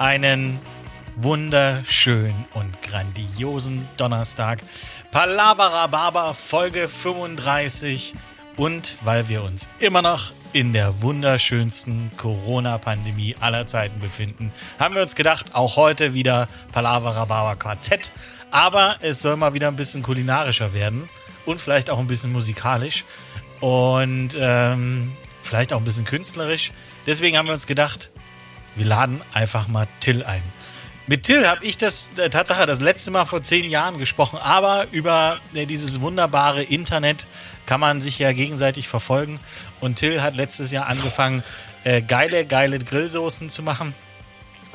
einen wunderschönen und grandiosen Donnerstag. Palavra Baba Folge 35 und weil wir uns immer noch in der wunderschönsten Corona-Pandemie aller Zeiten befinden, haben wir uns gedacht, auch heute wieder Palavra Baba Quartett. Aber es soll mal wieder ein bisschen kulinarischer werden und vielleicht auch ein bisschen musikalisch und ähm, vielleicht auch ein bisschen künstlerisch. Deswegen haben wir uns gedacht, wir laden einfach mal Till ein. Mit Till habe ich das äh, Tatsache das letzte Mal vor zehn Jahren gesprochen, aber über äh, dieses wunderbare Internet kann man sich ja gegenseitig verfolgen. Und Till hat letztes Jahr angefangen, äh, geile, geile Grillsoßen zu machen.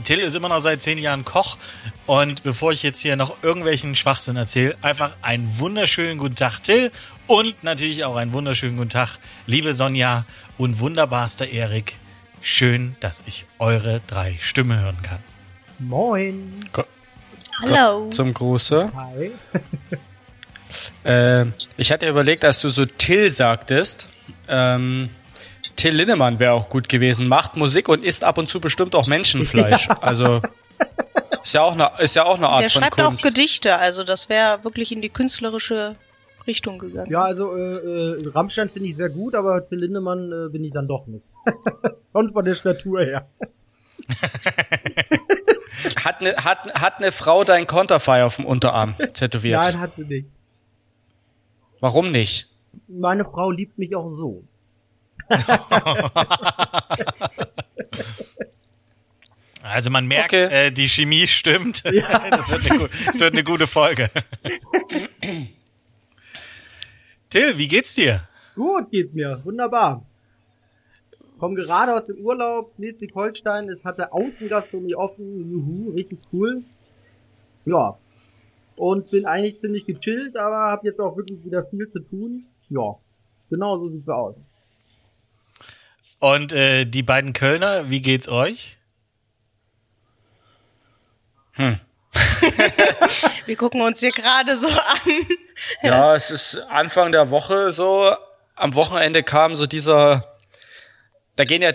Till ist immer noch seit zehn Jahren Koch. Und bevor ich jetzt hier noch irgendwelchen Schwachsinn erzähle, einfach einen wunderschönen guten Tag, Till. Und natürlich auch einen wunderschönen guten Tag, liebe Sonja und wunderbarster Erik. Schön, dass ich eure drei Stimmen hören kann. Moin. Go Hallo. Gott zum Gruße. Hi. Äh, ich hatte überlegt, als du so Till sagtest, ähm, Till Linnemann wäre auch gut gewesen. Macht Musik und isst ab und zu bestimmt auch Menschenfleisch. Also ist ja auch eine, ist ja auch eine Art Der von schreibt Kunst. auch Gedichte, also das wäre wirklich in die künstlerische Richtung gegangen. Ja, also äh, äh, Rammstein finde ich sehr gut, aber Till Lindemann äh, bin ich dann doch nicht. Und von der Statur her. Hat eine hat, hat eine Frau dein Konterfei auf dem Unterarm tätowiert? Nein, hat sie nicht. Warum nicht? Meine Frau liebt mich auch so. Also man merkt, Okay. äh, die Chemie stimmt. Das, wird eine, das wird eine gute Folge. Till, wie geht's dir? Gut geht's mir, wunderbar. Komm gerade aus dem Urlaub, Schleswig-Holstein, es hatte Außengastronomie offen, juhu, richtig cool. Ja. Und bin eigentlich ziemlich gechillt, aber habe jetzt auch wirklich wieder viel zu tun. Ja, genau so sieht's aus. Und äh, die beiden Kölner, wie geht's euch? Wir gucken uns hier gerade so an. Ja, es ist Anfang der Woche so. Am Wochenende kam so dieser, da gehen ja,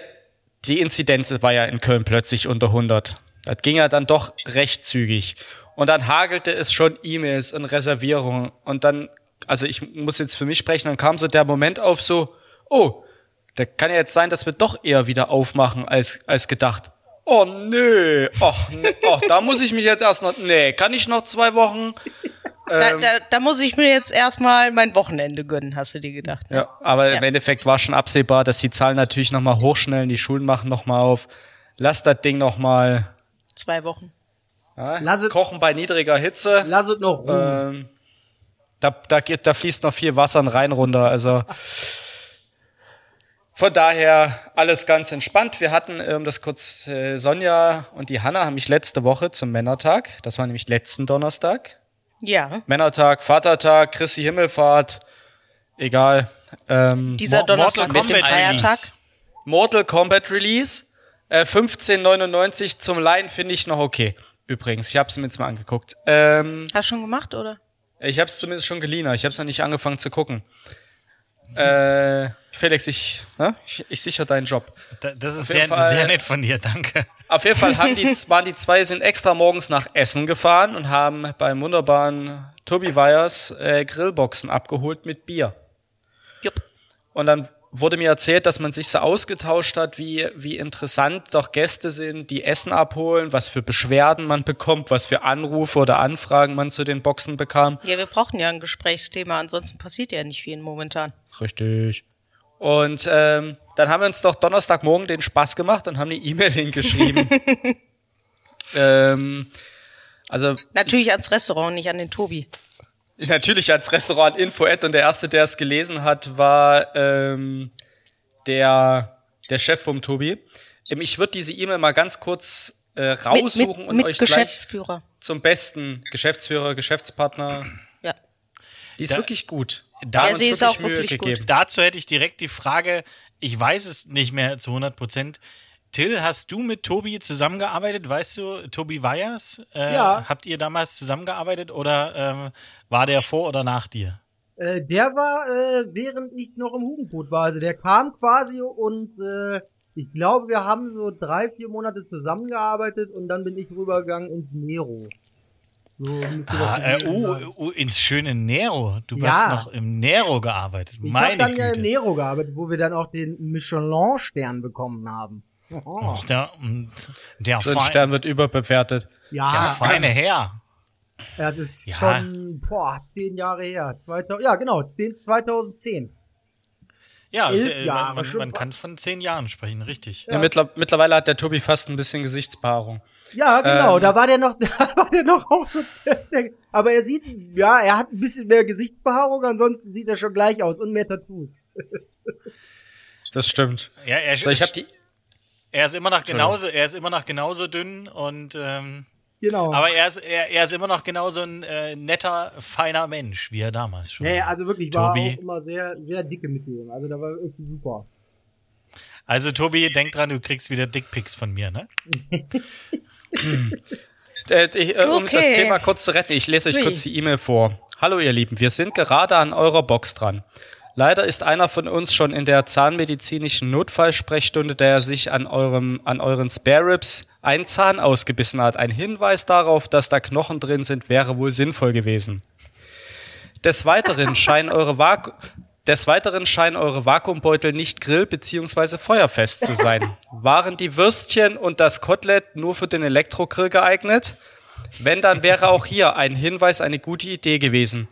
die Inzidenz war ja in Köln plötzlich unter 100. Das ging ja dann doch recht zügig. Und dann hagelte es schon E-Mails und Reservierungen. Und dann, also ich muss jetzt für mich sprechen, dann kam so der Moment auf so, oh, da kann ja jetzt sein, dass wir doch eher wieder aufmachen als, als gedacht. Oh nö, ach, nee, ach, da muss ich mich jetzt erst noch, nee, kann ich noch zwei Wochen? Da, Ähm. da, da muss ich mir jetzt erstmal mein Wochenende gönnen, hast du dir gedacht. Ne? Ja, aber im Ja. Endeffekt war schon absehbar, dass die Zahlen natürlich nochmal hochschnellen, die Schulen machen nochmal auf. Lass das Ding nochmal Zwei Wochen. ja, Lass es- kochen bei niedriger Hitze. Lass es noch ruhen. Ähm, da, da, geht, da fließt noch viel Wasser rein runter. Also von daher alles ganz entspannt. Wir hatten, ähm, das kurz, äh, Sonja und die Hanna haben mich letzte Woche zum Männertag, das war nämlich letzten Donnerstag, Ja. Männertag, Vatertag, Christi Himmelfahrt, egal. Ähm, Dieser Donnerstag Mortal mit dem Kombat Feiertag. Release. Mortal Kombat Release. Äh, 15,99 zum Leihen finde ich noch okay. Übrigens, ich habe es mir jetzt mal angeguckt. Ähm, Hast du schon gemacht, oder? ich habe es zumindest schon geliehen, ich habe es noch nicht angefangen zu gucken. Äh, Felix, ich, ne? ich, ich sichere deinen Job. Da- Das ist sehr, Fall- sehr nett von dir, danke. Auf jeden Fall haben die, waren die zwei sind extra morgens nach Essen gefahren und haben beim wunderbaren Tobi Weyers äh, Grillboxen abgeholt mit Bier. Jupp. Und dann wurde mir erzählt, dass man sich so ausgetauscht hat, wie, wie interessant doch Gäste sind, die Essen abholen, was für Beschwerden man bekommt, was für Anrufe oder Anfragen man zu den Boxen bekam. Ja, wir brauchen ja ein Gesprächsthema, ansonsten passiert ja nicht viel momentan. Richtig. Und ähm, dann haben wir uns doch Donnerstagmorgen den Spaß gemacht und haben eine E-Mail hingeschrieben. ähm, also Natürlich ans Restaurant, nicht an den Tobi. natürlich als Restaurant Info-Ad und der erste, der es gelesen hat, war ähm, der, der Chef vom Tobi. Ähm, ich würde diese E-Mail mal ganz kurz äh, Mit, raussuchen mit, und mit euch gleich zum besten Geschäftsführer, Geschäftspartner. Die ist Da- wirklich gut. Da- Ja, sie ist auch wirklich gut. Dazu hätte ich direkt die Frage, ich weiß es nicht mehr zu 100 Prozent. Till, hast du mit Tobi zusammengearbeitet? Weißt du, Tobi Weyers? Äh, Ja. Habt ihr damals zusammengearbeitet oder ähm, war der vor oder nach dir? Äh, der war, äh, während ich noch im Hugenbrot war. Also der kam quasi und äh, Ich glaube, wir haben so drei, vier Monate zusammengearbeitet und dann bin ich rübergegangen ins Nero. So Ah, äh, uh, sein. uh, ins schöne Nero. Du Ja. hast noch im Nero gearbeitet. Ich habe dann ja im Güte. Nero gearbeitet, wo wir dann auch den Michelin-Stern bekommen haben. Oh. Och, der, mm, der, So ein fein- Stern wird überbewertet. der Ja, feine Herr. ja, das ist Ja. schon boah, zehn Jahre her. 2000, ja, genau, den 2010. Ja, Elf äh, Jahre, man, man, kann von zehn Jahren sprechen, richtig. Ja. mittler mittlerweile hat der Tobi fast ein bisschen Gesichtsbehaarung. Ja, genau, Ähm. da war der noch, da war der noch auch so, aber er sieht, ja, er hat ein bisschen mehr Gesichtsbehaarung, ansonsten sieht er schon gleich aus und mehr Tattoos. Das stimmt. Ja, er, So, ich habe die. er ist immer noch genauso, er ist immer noch genauso dünn und ähm, Genau. aber er ist, er, er ist immer noch genauso ein äh, netter, feiner Mensch, wie er damals schon. nee, war. also wirklich war Tobi. auch immer sehr, sehr dicke mit ihm. Also da war irgendwie super. Also Tobi, denk dran, du kriegst wieder Dickpics von mir, ne? Äh, ich, äh, um Okay. das Thema kurz zu retten, ich lese euch Ui. kurz die E-Mail vor. Hallo ihr Lieben, wir sind gerade an eurer Box dran. Leider ist einer von uns schon in der zahnmedizinischen Notfallsprechstunde, der sich an eurem, an euren Spare Ribs einen Zahn ausgebissen hat. Ein Hinweis darauf, dass da Knochen drin sind, wäre wohl sinnvoll gewesen. Des Weiteren scheinen eure Vaku des Weiteren scheinen eure Vakuumbeutel nicht grill- bzw. feuerfest zu sein. Waren die Würstchen und das Kotelett nur für den Elektrogrill geeignet? Wenn, dann wäre auch hier ein Hinweis eine gute Idee gewesen.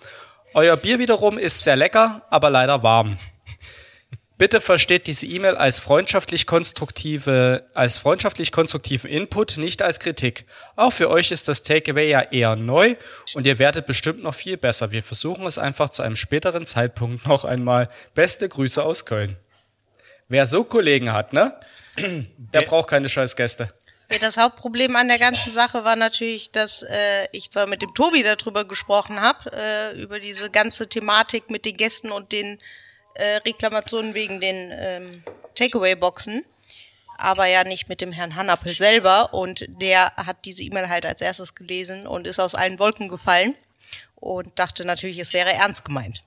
Euer Bier wiederum ist sehr lecker, aber leider warm. Bitte versteht diese E-Mail als freundschaftlich konstruktive, als freundschaftlich konstruktiven Input, nicht als Kritik. Auch für euch ist das Takeaway ja eher neu und ihr werdet bestimmt noch viel besser. Wir versuchen es einfach zu einem späteren Zeitpunkt noch einmal. Beste Grüße aus Köln. Wer so Kollegen hat, ne? Der braucht keine scheiß Gäste. Ja, das Hauptproblem an der ganzen Sache war natürlich, dass äh, ich zwar mit dem Tobi darüber gesprochen habe, äh, über diese ganze Thematik mit den Gästen und den äh, Reklamationen wegen den ähm, Takeaway-Boxen, aber ja nicht mit dem Herrn Hannappel selber. Und der hat diese E-Mail halt als erstes gelesen und ist aus allen Wolken gefallen und dachte natürlich, es wäre ernst gemeint.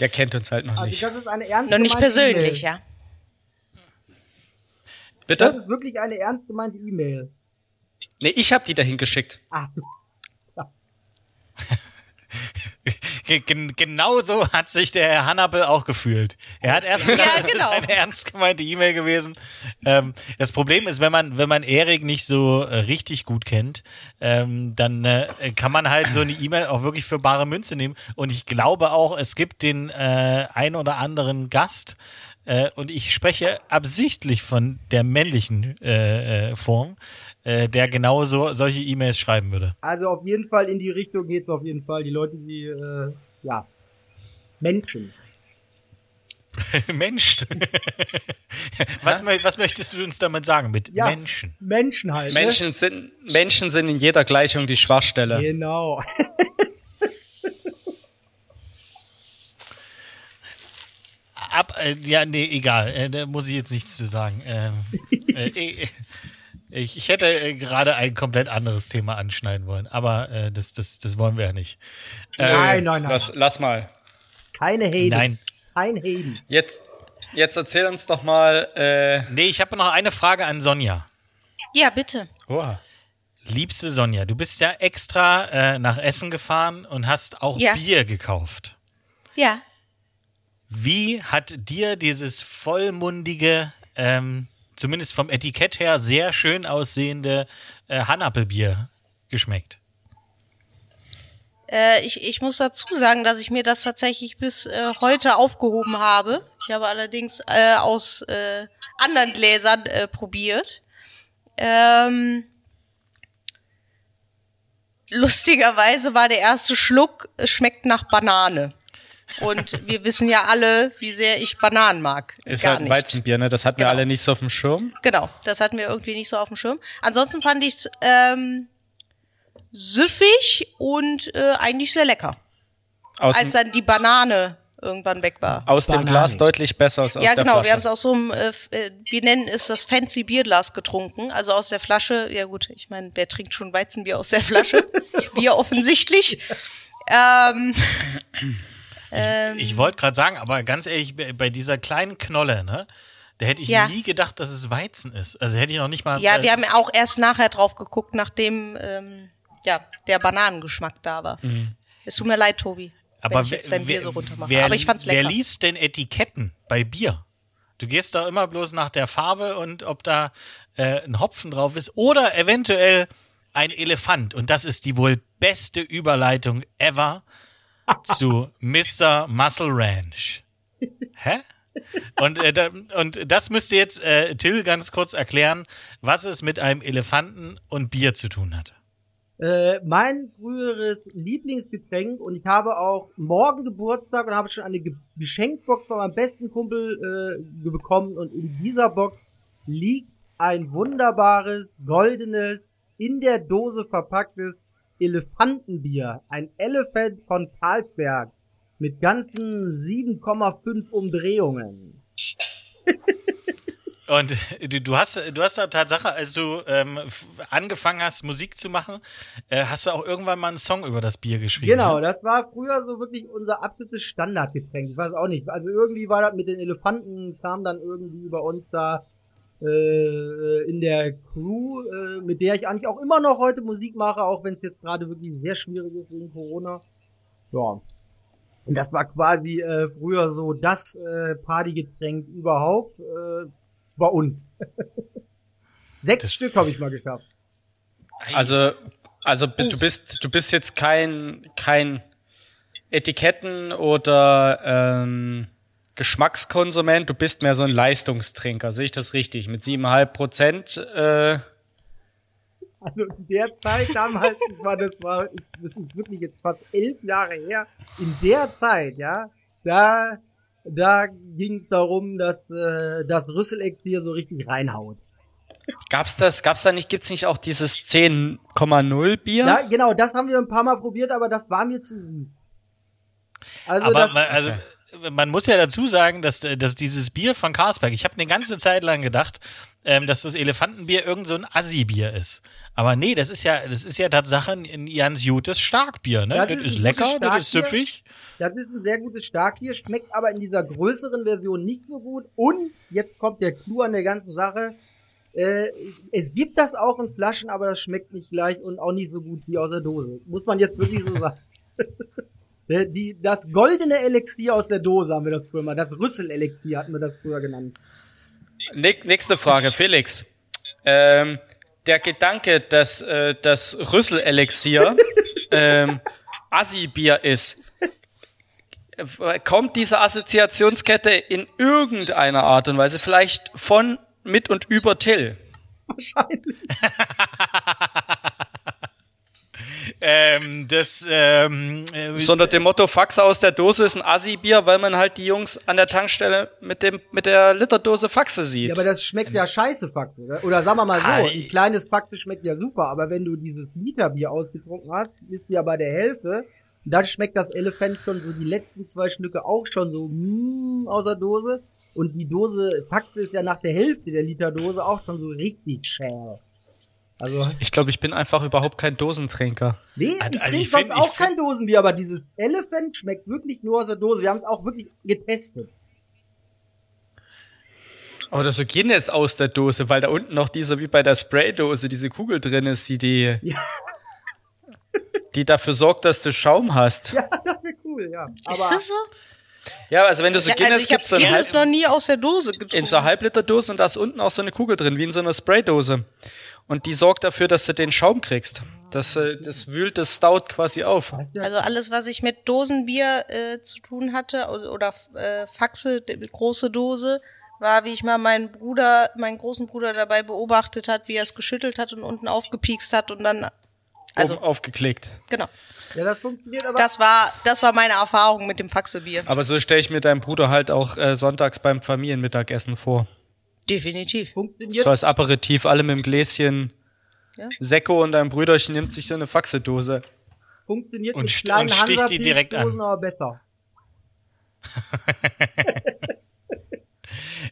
Der kennt uns halt noch Also nicht. das ist eine ernst Noch nicht persönlich, E-Mail. ja. Das Bitte? ist wirklich eine ernst gemeinte E-Mail. Nee, ich habe die dahin geschickt. Ach, du- Ge- gen- Genau so hat sich der Herr Hannabel auch gefühlt. Er hat erst gedacht, Ja, das genau. ist eine ernst gemeinte E-Mail gewesen. Ähm, das Problem ist, wenn man, wenn man Erik nicht so äh, richtig gut kennt, ähm, dann äh, kann man halt so eine E-Mail auch wirklich für bare Münze nehmen. Und ich glaube auch, es gibt den äh, ein oder anderen Gast, äh, und ich spreche absichtlich von der männlichen äh, äh, Form, äh, der genauso solche E-Mails schreiben würde. also auf jeden Fall in die Richtung geht's auf jeden Fall. Die Leute, die, äh, ja, Menschen. Mensch. was, mö- was möchtest du uns damit sagen mit Ja. Menschen? Menschen halt. Ne? Menschen sind, Menschen sind in jeder Gleichung die Schwachstelle. Genau. Ab, äh, ja, nee, egal. Äh, da muss ich jetzt nichts zu sagen. Ähm, äh, ich, ich hätte äh, gerade ein komplett anderes Thema anschneiden wollen, aber äh, das, das, das wollen wir ja nicht. Äh, nein, nein, nein. Lass, lass mal. Keine Hayden. Nein. Kein Hayden. Jetzt, jetzt erzähl uns doch mal. Äh, Nee, ich habe noch eine Frage an Sonja. Ja, bitte. oh, Liebste Sonja, du bist ja extra äh, nach Essen gefahren und hast auch Ja. Bier gekauft. Ja. Wie hat dir dieses vollmundige, ähm, zumindest vom Etikett her sehr schön aussehende äh, Hannapelbier geschmeckt? Äh, ich, ich muss dazu sagen, dass ich mir das tatsächlich bis äh, heute aufgehoben habe. Ich habe allerdings äh, aus äh, anderen Gläsern äh, probiert. Ähm, lustigerweise war der erste Schluck, es schmeckt nach Banane. Und wir wissen ja alle, wie sehr ich Bananen mag. ist Gar halt ein. Weizenbier, ne? Das hatten Genau. wir alle nicht so auf dem Schirm. Genau, das hatten wir irgendwie nicht so auf dem Schirm. Ansonsten fand ich es ähm, süffig und äh, eigentlich sehr lecker. Aus, Als dem, dann die Banane irgendwann weg war. aus dem Bananig. Glas deutlich besser als aus ja, der genau. Flasche. Wir haben es aus so einem, äh, äh, wir nennen es das Fancy Bierglas getrunken. Also aus der Flasche. Ja gut, ich meine, wer trinkt schon Weizenbier aus der Flasche? Bier offensichtlich. Ähm, ähm, Ich wollte gerade sagen, aber ganz ehrlich, bei dieser kleinen Knolle, ne? da hätte ich Ja. nie gedacht, dass es Weizen ist. Also hätte ich noch nicht mal. Ja, äh, wir haben auch erst nachher drauf geguckt, nachdem ähm, ja, der Bananengeschmack da war. Es tut mir leid, Tobi, aber wenn ich jetzt dein Bier wer- so runtermache. Wer, Aber ich fand's lecker. Wer liest denn Etiketten bei Bier? Du gehst da immer bloß nach der Farbe und ob da äh, ein Hopfen drauf ist oder eventuell ein Elefant. Und das ist die wohl beste Überleitung ever zu Mr. Muscle Ranch. Hä? Und, äh, da, und das müsste jetzt äh, Till ganz kurz erklären, was es mit einem Elefanten und Bier zu tun hat. Äh, mein früheres Lieblingsgetränk und ich habe auch morgen Geburtstag und habe schon eine Ge Geschenkbox von meinem besten Kumpel äh, bekommen und in dieser Box liegt ein wunderbares, goldenes, in der Dose verpacktes Elefantenbier. Ein Elephant von Carlsberg mit ganzen 7,5 Umdrehungen. Und du, du hast, du hast da Tatsache, als du ähm, angefangen hast, Musik zu machen, äh, hast du auch irgendwann mal einen Song über das Bier geschrieben. Genau, ne? das war früher so wirklich unser absolutes Standardgetränk. Ich weiß auch nicht. Also irgendwie war das mit den Elefanten, kam dann irgendwie bei uns da äh, in der Crew, äh, mit der ich eigentlich auch immer noch heute Musik mache, auch wenn es jetzt gerade wirklich sehr schwierig ist wegen Corona. Ja. Und das war quasi äh, früher so das äh, Partygetränk überhaupt äh, bei uns. Sechs Das- Stück habe ich mal geschafft. Also, also du bist, du bist jetzt kein, kein Etiketten oder ähm, Geschmackskonsument, du bist mehr so ein Leistungstrinker, sehe ich das richtig? Mit 7,5 Prozent, äh, Also in der Zeit damals, das war, das war, das ist wirklich jetzt fast elf Jahre her. In der Zeit, ja, da, da ging es darum, dass äh, das Rüsselextier so richtig reinhaut. gab's das, gab's da nicht, gibt's nicht auch dieses 10,0 Bier? Ja, genau, das haben wir ein paar Mal probiert, aber das war mir zu. Also Aber das, also, man muss ja dazu sagen, dass, äh, dass dieses Bier von Carlsberg, ich habe eine ganze Zeit lang gedacht, ähm, dass das Elefantenbier irgend so ein Assi-Bier ist. Aber nee, das ist ja, das ist ja Tatsache ein, ganz gutes Starkbier, ne? Das Das, ist ist lecker, das ist süffig. das ist ein sehr gutes Starkbier, schmeckt aber in dieser größeren Version nicht so gut. Und jetzt kommt der Clou an der ganzen Sache. Äh, es gibt das auch in Flaschen, aber das schmeckt nicht gleich und auch nicht so gut wie aus der Dose. Muss man jetzt wirklich so sagen. Der- Die, das goldene Elixier aus der Dose haben wir das früher mal. Das Rüssel-Elixier hatten wir das früher genannt. Näch- Nächste Frage, Felix. Ähm, der Gedanke, dass äh, das Rüssel-Elixier ähm, Assi-Bier ist, äh, kommt diese Assoziationskette in irgendeiner Art und Weise vielleicht von, mit und über Till? Wahrscheinlich. Ähm, das, ähm, äh, So unter dem Motto, Faxe aus der Dose ist ein Assi-Bier, weil man halt die Jungs an der Tankstelle mit, dem, mit der Literdose Faxe sieht. Ja, aber das schmeckt ja scheiße, Fakte. Oder, oder sagen wir mal so, Ei. ein kleines Fakte schmeckt ja super, aber wenn du dieses Literbier ausgetrunken hast, bist du ja bei der Hälfte. Und dann schmeckt das Elefant schon so die letzten zwei Stücke auch schon so mm, aus der Dose. Und die Dose, Fakte ist ja nach der Hälfte der Literdose auch schon so richtig schär. Also, ich glaube, ich bin einfach überhaupt kein Dosentrinker. nee, Also ich ich trinke find- sonst auch kein Dosenbier, aber dieses Elephant schmeckt wirklich nur aus der Dose. Wir haben es auch wirklich getestet. Oder so Guinness aus der Dose, weil da unten noch dieser, wie bei der Spraydose, diese Kugel drin ist, die die, Ja. die dafür sorgt, dass du Schaum hast. Ja, das wäre cool, ja. Aber ist das so? Ja, also wenn du so Ja, Guinness also ich habe gibst, so Guinness halb, noch nie aus der Dose getrunken. in so einer Halbliterdose und da ist unten auch so eine Kugel drin, wie in so einer Spraydose. Und die sorgt dafür, dass du den Schaum kriegst. Das, äh, das wühlt das Stout quasi auf. Also alles, was ich mit Dosenbier äh, zu tun hatte oder, äh, Faxe, große Dose, war, wie ich mal meinen Bruder, meinen großen Bruder dabei beobachtet hat, wie er es geschüttelt hat und unten aufgepiekst hat und dann, also oben aufgeklickt. genau. ja, das funktioniert aber. Das war, das war meine Erfahrung mit dem Faxebier. Aber so stelle ich mir deinen Bruder halt auch äh, sonntags beim Familienmittagessen vor. Definitiv. funktioniert So als Aperitif, alle mit dem Gläschen Ja. Sekko und dein Brüderchen nimmt sich so eine Faxedose. funktioniert Und mit st- kleinen und sticht die direkt an. Aber besser.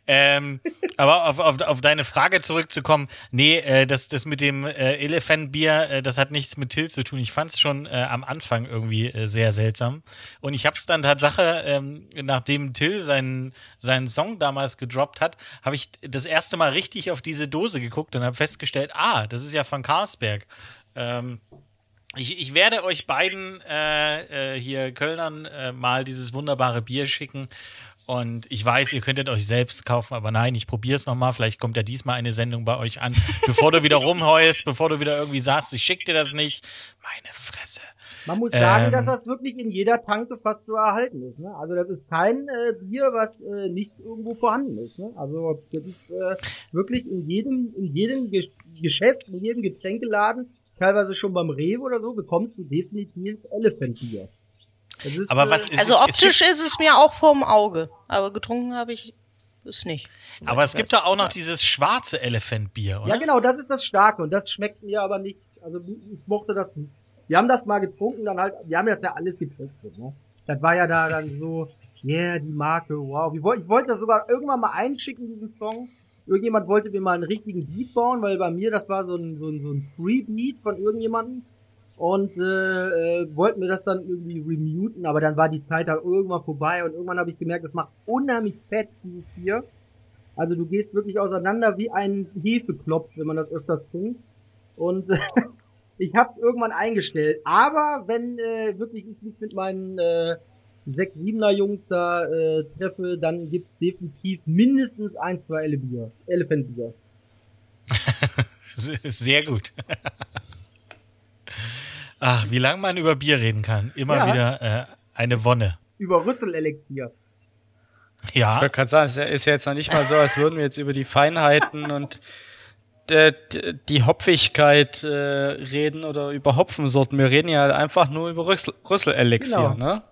Ähm, aber auf, auf, auf deine Frage zurückzukommen, nee, äh, das, das mit dem äh, Elephant-Bier, äh, das hat nichts mit Till zu tun. Ich fand es schon äh, am Anfang irgendwie äh, sehr seltsam. Und ich habe es dann Tatsache, ähm, nachdem Till seinen, seinen Song damals gedroppt hat, habe ich das erste Mal richtig auf diese Dose geguckt und habe festgestellt, ah, das ist ja von Carlsberg. Ähm, ich, ich werde euch beiden äh, äh, hier Kölnern äh, mal dieses wunderbare Bier schicken. Und ich weiß, ihr könntet euch selbst kaufen, aber nein, ich probiere es nochmal. Vielleicht kommt ja diesmal eine Sendung bei euch an, bevor du wieder rumheust, bevor du wieder irgendwie sagst, ich schick dir das nicht. Meine Fresse. Man muss sagen, Ähm. dass das wirklich in jeder Tanke fast zu erhalten ist. Ne? Also das ist kein äh, Bier, was äh, nicht irgendwo vorhanden ist. Ne? Also das ist äh, wirklich in jedem, in jedem Ge Geschäft, in jedem Getränkeladen, teilweise schon beim Rewe oder so, bekommst du definitiv Elephant Bier. Ist, Aber was ist Also optisch gibt, ist es mir auch vorm Auge, aber getrunken habe ich es nicht. Aber es gibt da auch noch dieses schwarze Elefantbier, oder? Ja, genau, das ist das Starke und das schmeckt mir aber nicht. Also ich mochte das nicht. Wir haben das mal getrunken, dann halt, wir haben das ja alles getestet, ne? Das war ja da dann so, yeah, die Marke, wow. Ich wollte, ich wollte das sogar irgendwann mal einschicken, diesen Song. Irgendjemand wollte mir mal einen richtigen Beat bauen, weil bei mir das war so ein, so ein, so ein Free-Beat von irgendjemandem. Und äh, äh, wollten mir das dann irgendwie remuten, aber dann war die Zeit halt irgendwann vorbei und irgendwann habe ich gemerkt, es macht unheimlich fett, dieses Bier. Also du gehst wirklich auseinander wie ein Hefeklopf, wenn man das öfters trinkt. Und ich habe irgendwann eingestellt. Aber wenn äh, wirklich ich mich mit meinen äh, sechs Siebener Jungs da äh, treffe, dann gibt's definitiv mindestens ein, zwei Elle Bier. Sehr gut. Ach, wie lange man über Bier reden kann. Immer Ja. wieder äh, eine Wonne. Über Rüsselelixier. Ich Ja, wollte gerade sagen, es ist ja jetzt noch nicht mal so, als würden wir jetzt über die Feinheiten und äh, die Hopfigkeit äh, reden oder über Hopfensorten. Wir reden ja einfach nur über Rüssel, Rüsselelixier, Genau. ne?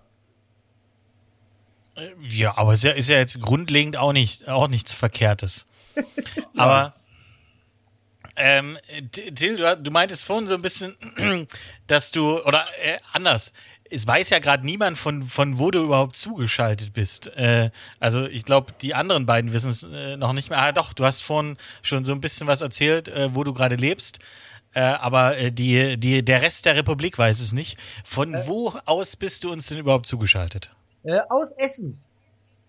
ja, aber es ist ja, ist ja jetzt grundlegend auch nicht auch nichts Verkehrtes. aber ähm, Till, du, meintest vorhin so ein bisschen, dass du oder äh, anders. Es weiß ja gerade niemand von von wo du überhaupt zugeschaltet bist. Äh, also ich glaube, die anderen beiden wissen es äh, noch nicht mehr. Ah, doch, du hast vorhin schon so ein bisschen was erzählt, äh, wo du gerade lebst. Äh, aber äh, die, die, der Rest der Republik weiß es nicht. Von wo aus bist du uns denn überhaupt zugeschaltet? Äh, aus Essen.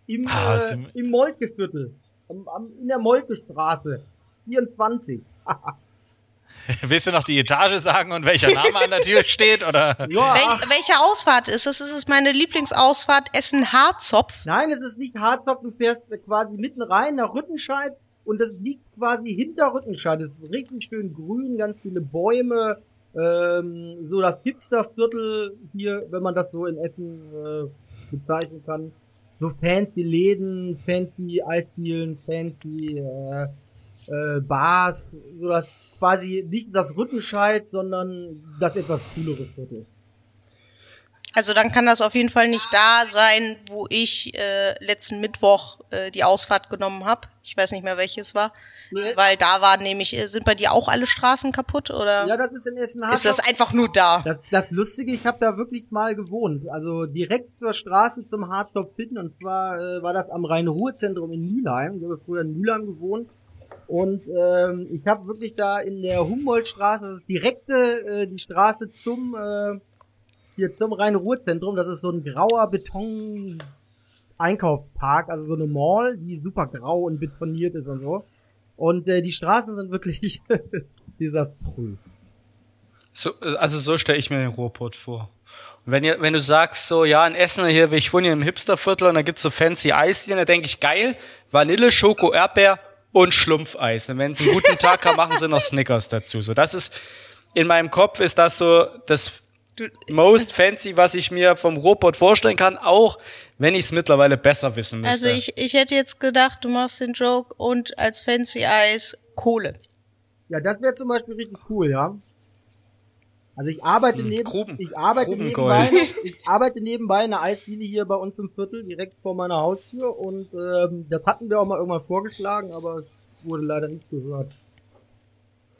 Im, Ah, äh, im- im Moltkeviertel. In der Moltkestraße. 24. Willst du noch die Etage sagen und welcher Name an der Tür steht? Oder? Ja, Wel welche Ausfahrt ist es? Ist es meine Lieblingsausfahrt Essen-Harzopf? Nein, es ist nicht Harzopf, du fährst äh, quasi mitten rein nach Rüttenscheid und das liegt quasi hinter Rüttenscheid. Das ist richtig schön grün, ganz viele Bäume, ähm, so das Hipsterviertel hier, wenn man das so in Essen äh, bezeichnen kann. So fancy Läden, fancy Eisdielen, fancy äh, äh, Bars, so das quasi nicht das Rüttenscheid, sondern das etwas coolere Viertel. Also dann kann das auf jeden Fall nicht da sein, wo ich äh, letzten Mittwoch äh, die Ausfahrt genommen habe. Ich weiß nicht mehr, welches war. Nee. Weil da waren nämlich, äh, sind bei dir auch alle Straßen kaputt oder Ja, das ist in Essen ist das einfach nur da? Das, das Lustige, ich habe da wirklich mal gewohnt. Also direkt zur Straße zum Hardtop hin. Und zwar äh, war das am Rhein-Ruhr-Zentrum in Mülheim. Ich habe früher in Mülheim gewohnt. Und ähm, ich habe wirklich da in der Humboldtstraße, das ist direkte äh, die Straße zum äh, hier zum Rhein-Ruhr-Zentrum. Das ist so ein grauer Beton Einkaufspark, also so eine Mall, die super grau und betoniert ist und so. Und äh, die Straßen sind wirklich desaströs. So, also so stelle ich mir den Ruhrpott vor. Und wenn, ihr, wenn du sagst, so, ja, in Essen hier, ich wohne hier im Hipsterviertel und da gibt's so fancy Eisdielen, da denke ich, geil, Vanille, Schoko, Erdbeer und Schlumpfeis. Und wenn sie einen guten Tag haben, machen sie noch Snickers dazu. So, das ist, in meinem Kopf ist das so das most fancy, was ich mir vom Ruhrpott vorstellen kann, auch wenn ich es mittlerweile besser wissen müsste. Also ich, ich hätte jetzt gedacht, du machst den Joke und als Fancy Eis Kohle. Ja, das wäre zum Beispiel richtig cool, ja. Also ich arbeite Hm, neben, Gruben- ich arbeite nebenbei, ich arbeite nebenbei in einer Eisdiele hier bei uns im Viertel, direkt vor meiner Haustür und ähm, das hatten wir auch mal irgendwann vorgeschlagen, aber es wurde leider nicht gehört.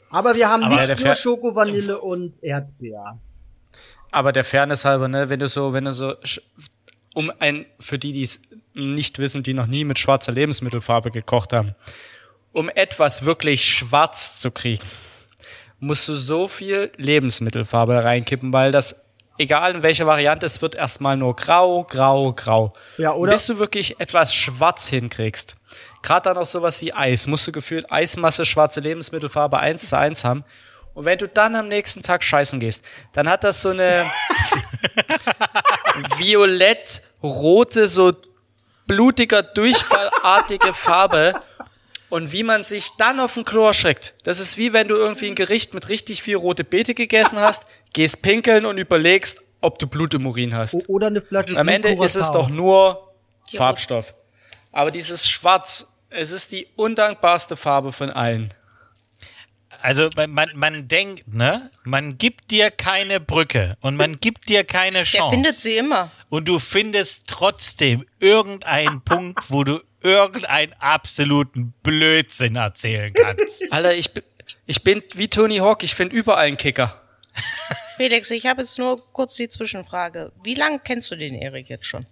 Aber wir haben Aber nicht nur Schoko, Vanille und Erdbeer. Aber der Fairness halber, ne, wenn du so, wenn du so um ein, für die, die es nicht wissen, die noch nie mit schwarzer Lebensmittelfarbe gekocht haben, um etwas wirklich schwarz zu kriegen, musst du so viel Lebensmittelfarbe reinkippen, weil das, egal in welcher Variante, es wird erstmal nur grau, grau, grau. Ja, oder? Bis du wirklich etwas schwarz hinkriegst. Gerade dann auch sowas wie Eis, musst du gefühlt Eismasse, schwarze Lebensmittelfarbe eins zu eins haben. Und wenn du dann am nächsten Tag scheißen gehst, dann hat das so eine violett-rote, so blutiger, durchfallartige Farbe. Und wie man sich dann auf den Klo erschreckt, das ist wie wenn du irgendwie ein Gericht mit richtig viel rote Beete gegessen hast, gehst pinkeln und überlegst, ob du Blut im Urin hast. O- Oder eine Flasche am Ende ist es doch nur Die Farbstoff. Aber dieses Schwarz, es ist die undankbarste Farbe von allen. Also man, man, man denkt, ne? Man gibt dir keine Brücke und man gibt dir keine Der Chance. findet sie immer. und du findest trotzdem irgendeinen Punkt, wo du irgendeinen absoluten Blödsinn erzählen kannst. Alter, ich, bin- ich bin wie Tony Hawk, ich finde überall einen Kicker. Felix, ich habe jetzt nur kurz die Zwischenfrage. Wie lange kennst du den Erik jetzt schon?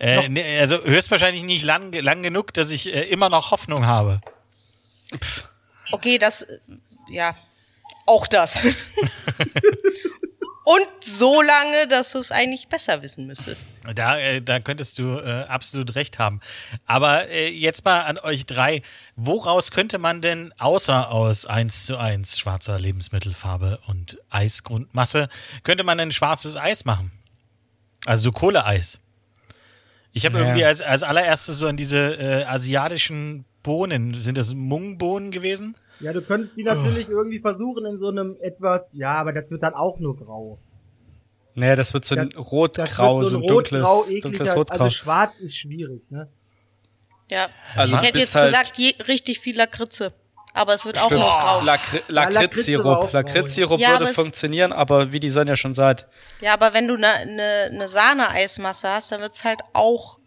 Äh, ne, also höchstwahrscheinlich nicht lang, lang genug, dass ich äh, immer noch Hoffnung habe. Okay, das, äh, ja, auch das. Und so lange, dass du es eigentlich besser wissen müsstest. Da, äh, da könntest du äh, absolut recht haben. Aber äh, jetzt mal an euch drei. Woraus könnte man denn außer aus 1 zu 1 schwarzer Lebensmittelfarbe und Eisgrundmasse, könnte man ein schwarzes Eis machen? Also so Kohleeis. Ich habe Ja. irgendwie als, als allererstes so an diese äh, asiatischen Bohnen, sind das Mungbohnen gewesen? Ja, du könntest die natürlich irgendwie versuchen in so einem etwas, ja, aber das wird dann auch nur grau. Nee, das wird so ein Das- rotgrau, so wird ein dunkles, rotgrau, dunkles Rotgrau. Also schwarz ist schwierig, ne? Ja, Also ich hätte jetzt halt- gesagt, je, richtig viel Lakritze. Aber es wird auch Stimmt. noch grau. Lakri Lakritze war Lakritzsirup. auch Lakritzsirup ja. Würde funktionieren, aber wie die Sonja schon sagt. Ja, aber wenn du eine ne, ne Sahne-Eismasse hast, dann wird's halt auch,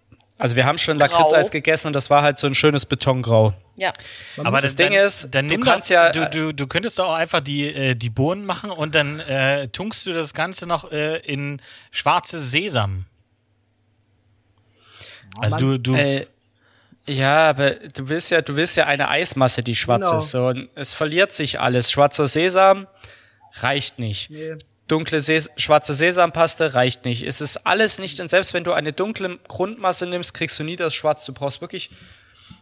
Also wir haben schon. Lakritzeis gegessen und das war halt so ein schönes Betongrau. ja. Aber Das dann, Ding ist, dann du nimm kannst doch, ja- du, du, du könntest doch auch einfach die, äh, die Bohnen machen und dann äh, tunkst du das Ganze noch äh, in schwarzes Sesam. Also du, du Äh, ja, aber du willst ja, du willst ja eine Eismasse, die schwarz Genau. ist. So, und es verliert sich alles. Schwarzer Sesam reicht nicht. Nee. Dunkle Ses schwarze Sesampaste reicht nicht. Es ist alles nicht, und selbst wenn du eine dunkle Grundmasse nimmst, kriegst du nie das Schwarz. Du brauchst wirklich,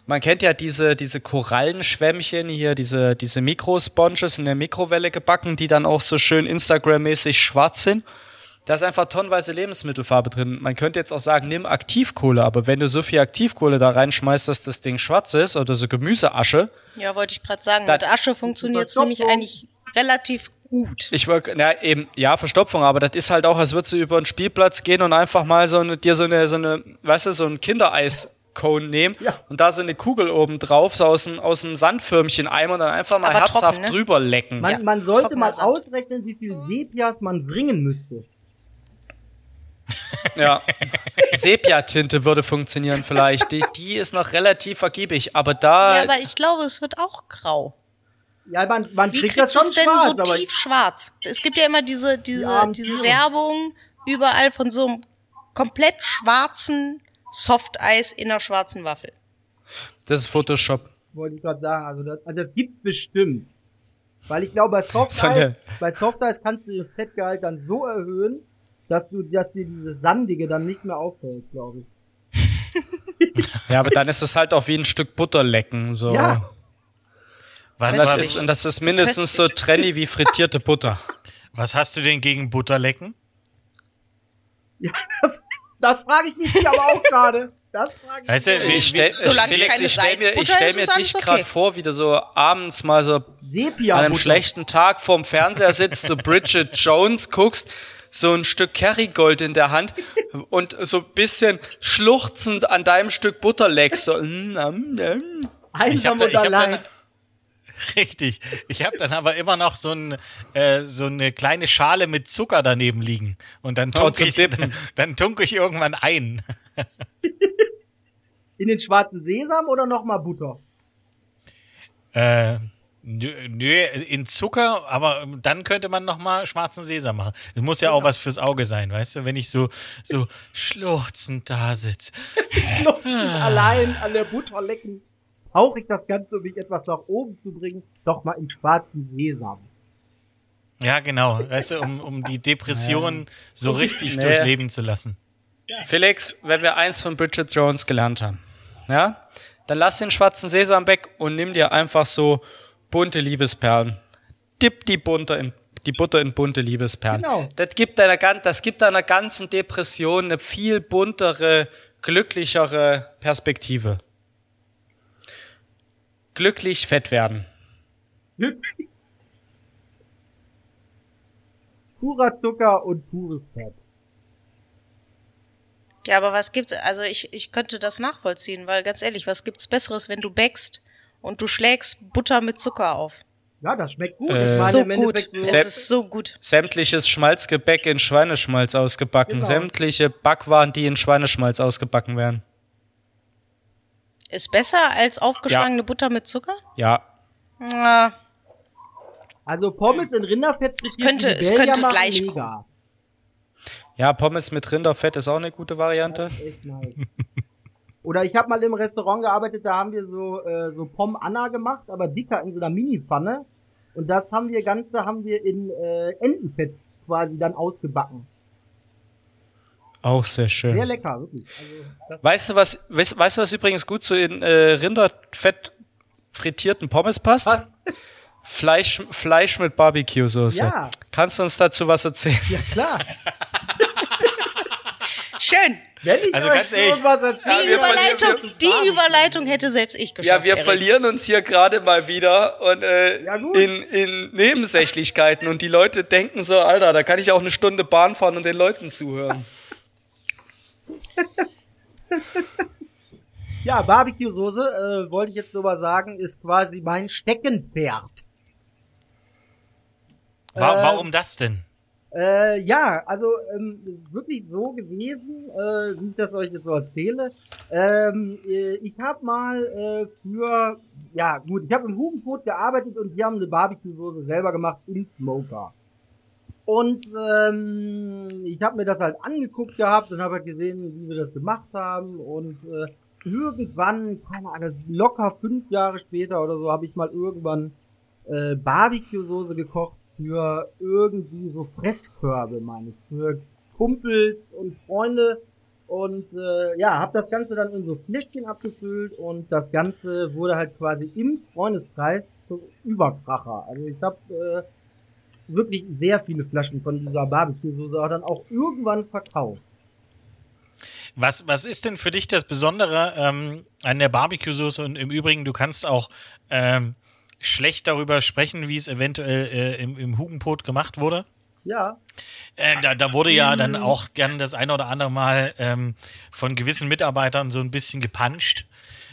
man kennt ja diese, diese Korallenschwämmchen hier, diese, diese Mikrosponges in der Mikrowelle gebacken, die dann auch so schön Instagram-mäßig schwarz sind. Da ist einfach tonnenweise Lebensmittelfarbe drin. Man könnte jetzt auch sagen, nimm Aktivkohle, aber wenn du so viel Aktivkohle da reinschmeißt, dass das Ding schwarz ist oder so Gemüseasche, Ja, wollte ich gerade sagen. Mit Asche funktioniert's Verstopfung. nämlich eigentlich relativ gut. Ich wollte, na eben, ja, Verstopfung, aber das ist halt auch, als würdest du über einen Spielplatz gehen und einfach mal so eine, dir so eine, so eine, weißt du, so ein Kindereis-Cone nehmen Ja. und da so eine Kugel oben drauf, so aus dem, aus dem Sandförmchen Eimer und dann einfach mal Aber herzhaft trocken, ne? drüber lecken. Man, Ja, man sollte mal Sand. ausrechnen, wie viel Sepias man bringen müsste. Ja. Sepia-Tinte würde funktionieren vielleicht. Die, die ist noch relativ ergiebig, aber da, Ja, aber ich glaube, es wird auch grau. Ja, man, man Wie kriegt das kriegst du schon es denn schwarz, so aber tief schwarz? Es gibt ja immer diese, diese, armen diese. Werbung überall von so einem komplett schwarzen Softeis in einer schwarzen Waffel. das ist Photoshop. wollte ich gerade sagen, also das, also das gibt bestimmt. Weil ich glaube, bei So Softeis, eine- bei Softeis kannst du das Fettgehalt dann so erhöhen, dass du, dass dir dieses Sandige dann nicht mehr auffällt, glaube ich. Ja, aber dann ist es halt auch wie ein Stück Butter lecken, so. Ja. Was, Und das, ist, und das ist mindestens so trendy wie frittierte Butter. was hast du denn gegen Butterlecken? Ja, das, das frage ich mich aber auch gerade. Das frage ich Weißt du, Ich stell, Felix, ich stell mir, ich stell mir dich gerade okay. vor, wie du so abends mal so Sepia an einem schlechten Tag vorm Fernseher sitzt, so Bridget Jones guckst, so ein Stück Kerrygold in der Hand und so ein bisschen schluchzend an deinem Stück Butter leckst. So, mm, mm, mm. Einsam da- und hab allein. Dann, richtig. Ich habe dann aber immer noch so, ein, äh, so eine kleine Schale mit Zucker daneben liegen. Und dann Oh, tunke ich, dann tunke ich irgendwann ein. In den schwarzen Sesam oder nochmal Butter? Äh, Nö, nö, in Zucker, aber dann könnte man noch mal schwarzen Sesam machen. Es muss ja auch was fürs Auge sein, weißt du? Wenn ich so so schluchzend da sitze. Schluchzend allein an der Butter lecken. Hauche ich das Ganze, um mich etwas nach oben zu bringen, doch mal in schwarzen Sesam. Ja, genau. Weißt du, um, um die Depression so richtig Nee. durchleben zu lassen. Felix, wenn wir eins von Bridget Jones gelernt haben, ja, dann lass den schwarzen Sesam weg und nimm dir einfach so bunte Liebesperlen. Dipp die, bunte in, die Butter in bunte Liebesperlen. Genau. Das gibt deiner, das gibt deiner ganzen Depression eine viel buntere, glücklichere Perspektive. Glücklich fett werden. Purer Zucker und pures Fett. Ja, aber was gibt's, also ich, ich könnte das nachvollziehen, weil ganz ehrlich, was gibt's Besseres, wenn du backst und du schlägst Butter mit Zucker auf? Ja, das schmeckt gut. Äh, meine, so gut. Es ist so gut. Sämtliches Schmalzgebäck in Schweineschmalz ausgebacken. Genau. Sämtliche Backwaren, die in Schweineschmalz ausgebacken werden. Ist besser als aufgeschlagene Butter mit Zucker? Ja. Na, Also Pommes in Rinderfett frittiert, könnte- es könnte gleich mega. Ja, Pommes mit Rinderfett ist auch eine gute Variante. Nice. Oder ich habe mal im Restaurant gearbeitet, da haben wir so äh, so Pom Anna gemacht, aber dicker in so einer Mini-Pfanne. Und das haben wir ganze haben wir in äh, Entenfett quasi dann ausgebacken. Auch sehr schön. Sehr lecker, wirklich. Also, Weißt du, was, weißt, weißt du, was übrigens gut zu in äh, Rinderfett frittierten Pommes passt? was? Fleisch, Fleisch mit Barbecue-Soße. Ja. Kannst du uns dazu was erzählen? Ja klar. schön. Wenn ich Also ganz ehrlich, Die wir Überleitung, verlieren- die Überleitung hätte selbst ich geschafft. Erik. verlieren uns hier gerade mal wieder und äh, Ja, in, in Nebensächlichkeiten und die Leute denken so, Alter, da kann ich auch eine Stunde Bahn fahren und den Leuten zuhören. Ja, Barbecue-Soße, äh, wollte ich jetzt nur mal sagen, ist quasi mein Steckenpferd. Wa Äh, warum das denn? Äh, ja, also ähm, wirklich so gewesen, äh, wie ich das euch jetzt so erzähle. Ähm, äh, ich habe mal äh, für, ja gut, ich habe im Hugenbrot gearbeitet und wir haben eine Barbecue-Soße selber gemacht im Smoker. Und ähm, ich habe mir das halt angeguckt gehabt und habe halt gesehen, wie wir das gemacht haben. Und äh, irgendwann, keine Ahnung, locker fünf Jahre später oder so, habe ich mal irgendwann äh, Barbecue-Soße gekocht für irgendwie so Fresskörbe, meine ich, für Kumpels und Freunde. Und äh, ja, habe das Ganze dann in so Fläschchen abgefüllt und das Ganze wurde halt quasi im Freundeskreis zum Überkracher. Also ich habe äh, wirklich sehr viele Flaschen von dieser Barbecue-Soße auch dann auch irgendwann verkauft. Was, was ist denn für dich das Besondere ähm, an der Barbecue-Soße? Und im Übrigen, du kannst auch ähm, schlecht darüber sprechen, wie es eventuell äh, im, im Hugenpot gemacht wurde. Ja, Äh, da, da wurde ja dann auch gern das eine oder andere Mal ähm, von gewissen Mitarbeitern so ein bisschen gepanscht.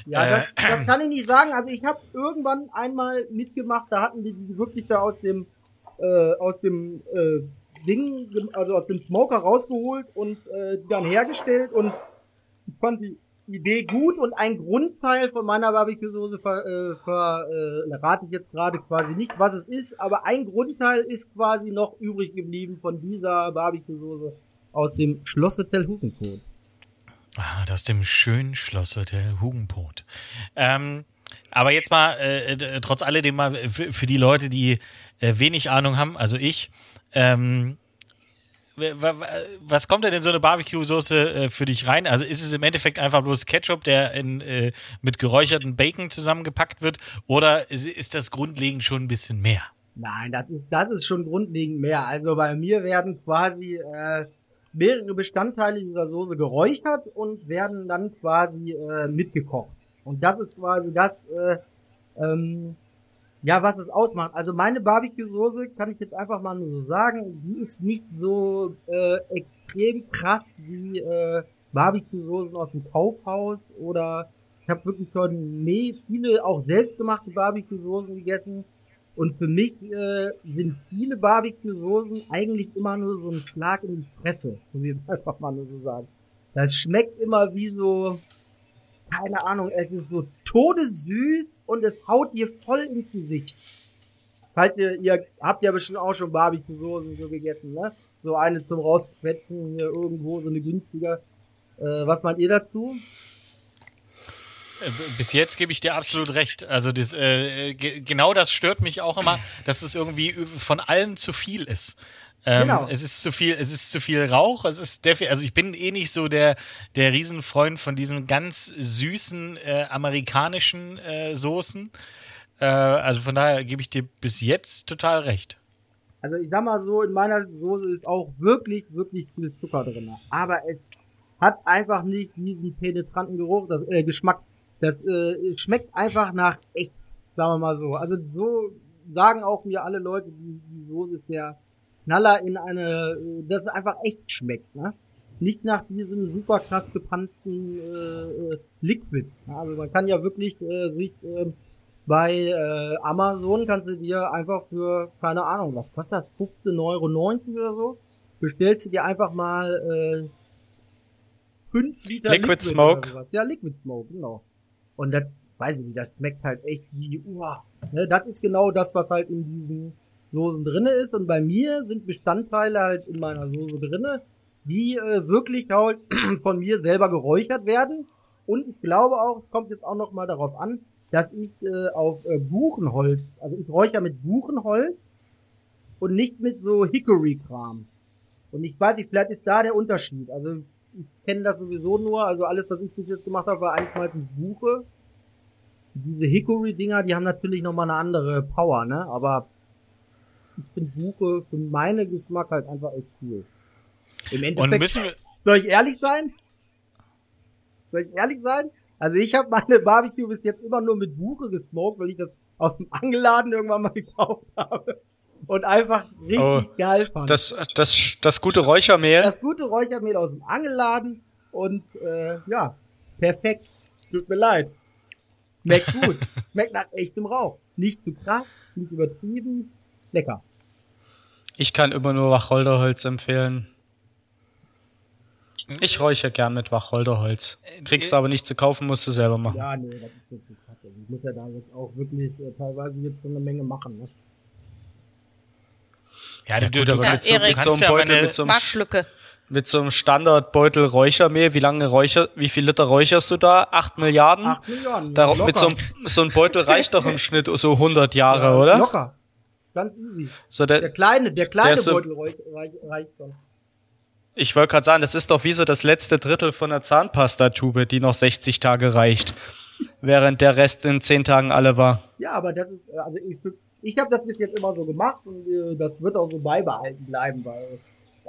Ja, Äh, das, das kann ich nicht sagen. Also ich habe irgendwann einmal mitgemacht, da hatten wir die wirklich da aus dem äh, aus dem äh, Ding, also aus dem Smoker rausgeholt und äh, dann hergestellt und ich fand die Idee gut und ein Grundteil von meiner Barbecue-Soße ver, äh, ver, äh, rate ich jetzt gerade quasi nicht, was es ist, aber ein Grundteil ist quasi noch übrig geblieben von dieser Barbecue-Soße aus dem Schlosshotel Hugenkohl. Ah, aus dem schönen Schlosshotel Hugenpot. Ähm, aber jetzt mal, äh, d- trotz alledem mal für, für die Leute, die äh, wenig Ahnung haben, also ich, ähm, was kommt denn in so eine Barbecue-Soße äh, für dich rein? Also ist es im Endeffekt einfach bloß Ketchup, der in, äh, mit geräucherten Bacon zusammengepackt wird? Oder ist, ist das grundlegend schon ein bisschen mehr? Nein, das ist, das ist schon grundlegend mehr. Also bei mir werden quasi äh, mehrere Bestandteile dieser Soße geräuchert und werden dann quasi äh, mitgekocht. Und das ist quasi das, äh, ähm, ja, was es ausmacht. Also meine Barbecue-Soße kann ich jetzt einfach mal nur so sagen, die ist nicht so äh, extrem krass wie äh, Barbecue-Soßen aus dem Kaufhaus oder ich habe wirklich schon nee, viele auch selbstgemachte Barbecue-Soßen gegessen. Und für mich äh, sind viele Barbecue-Soßen eigentlich immer nur so ein Schlag in die Fresse, muss ich jetzt einfach mal nur so sagen. Das schmeckt immer wie so, keine Ahnung, es ist so todessüß und es haut dir voll ins Gesicht. Falls ihr, ihr habt ja bestimmt auch schon Barbecue-Soßen so gegessen, ne? So eine zum Rausquetschen hier irgendwo, so eine günstiger. Äh, was meint ihr dazu? Äh, bis jetzt gebe ich dir absolut recht. Also das, äh, genau das stört mich auch immer, dass es irgendwie von allem zu viel ist. Ähm, genau. Es ist zu viel, es ist zu viel Rauch. Es ist definitiv, also ich bin eh nicht so der der Riesenfreund von diesen ganz süßen äh, amerikanischen äh, Soßen. Äh, also von daher gebe ich dir bis jetzt total recht. Also ich sag mal so, in meiner Soße ist auch wirklich, wirklich viel Zucker drin. Aber es hat einfach nicht diesen penetranten Geruch, das äh, Geschmack. Das äh, schmeckt einfach nach echt, sagen wir mal so. Also so sagen auch mir alle Leute, die, die Soße ist der Knaller in eine, dass es einfach echt schmeckt, ne? Nicht nach diesem super krass gepanzten äh, Liquid. Also man kann ja wirklich äh, sich äh, bei äh, Amazon kannst du dir einfach für, keine Ahnung, was kostet das, 15,90 Euro oder so, bestellst du dir einfach mal äh, 5 Liter Liquid, Liquid Smoke. Ja, Liquid Smoke, genau. Und das, weiß ich nicht, das schmeckt halt echt wie, uah. Ne, das ist genau das, was halt in diesen Soßen drinne ist. Und bei mir sind Bestandteile halt in meiner Soße drinne, die äh, wirklich halt von mir selber geräuchert werden. Und ich glaube auch, kommt jetzt auch noch mal darauf an, dass ich äh, auf äh, Buchenholz, also ich räuchere mit Buchenholz und nicht mit so Hickory-Kram. Und ich weiß nicht, vielleicht ist da der Unterschied. Also ich kenne das sowieso nur, also alles, was ich bis jetzt gemacht habe, war eigentlich meistens Buche. Diese Hickory-Dinger, die haben natürlich nochmal eine andere Power, ne? Aber ich finde Buche für meine Geschmack halt einfach echt cool. Im Endeffekt, Und müssen wir soll ich ehrlich sein? Soll ich ehrlich sein? Also ich habe meine Barbecue bis jetzt immer nur mit Buche gesmoked, weil ich das aus dem Angeladen irgendwann mal gekauft habe und einfach richtig oh, geil fand. Das, das, das gute Räuchermehl. Das gute Räuchermehl aus dem Angeladen und äh, ja, perfekt. Tut mir leid. Schmeckt gut. Schmeckt nach echtem Rauch. Nicht zu krass, nicht übertrieben. Lecker. Ich kann immer nur Wacholderholz empfehlen. Ich räuche gern mit Wacholderholz. Kriegst du aber nicht zu kaufen, musst du selber machen. Ja, nee, das ist wirklich kacke. Ich muss ja da jetzt auch wirklich äh, teilweise jetzt schon eine Menge machen, ne? Ja, du, du, du, ja, mit, so, mit so einem Beutel, ja mit so einem, Marktlücke. mit so einem Standardbeutel Räuchermehl, wie lange räucher, wie viel Liter räucherst du da? Acht Milliarden? Acht Milliarden. Da, mit so einem, so einem Beutel reicht doch im Schnitt so 100 Jahre, ja, oder? Locker. Ganz easy. So der, der kleine, der kleine der Beutel so, reicht, reicht schon. Ich wollte gerade sagen, das ist doch wie so das letzte Drittel von der Zahnpastatube, die noch 60 Tage reicht, während der Rest in 10 Tagen alle war. Ja, aber das ist, also ich, ich habe das bis jetzt immer so gemacht und äh, das wird auch so beibehalten bleiben, weil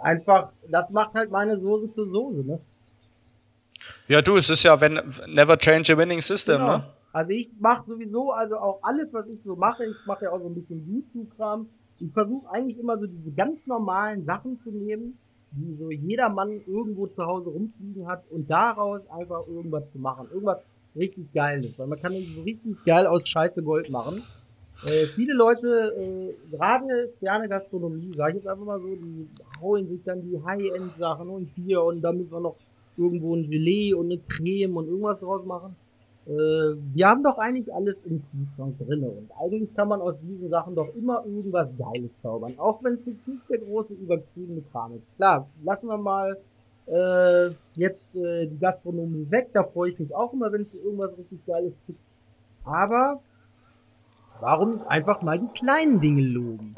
einfach, das macht halt meine Soße zur Soße, ne? Ja, du, es ist ja wenn never change a winning system, genau. ne? Also ich mache sowieso, also auch alles, was ich so mache, ich mache ja auch so ein bisschen YouTube-Kram. Ich versuche eigentlich immer so diese ganz normalen Sachen zu nehmen, die so jeder Mann irgendwo zu Hause rumfliegen hat und daraus einfach irgendwas zu machen. Irgendwas richtig Geiles. Weil man kann so richtig geil aus Scheiße Gold machen. Äh, viele Leute, äh, gerade ferne Gastronomie, sag ich jetzt einfach mal so, die hauen sich dann die High-End-Sachen und hier und damit wir noch irgendwo ein Gelee und eine Creme und irgendwas draus machen. Äh, wir haben doch eigentlich alles im Kühlschrank drin und eigentlich kann man aus diesen Sachen doch immer irgendwas Geiles zaubern, auch wenn es nicht der große übertriebene Kram ist. Klar, lassen wir mal äh, jetzt äh, die Gastronomie weg, da freue ich mich auch immer, wenn es irgendwas richtig Geiles gibt. Aber Warum einfach mal die kleinen Dinge loben?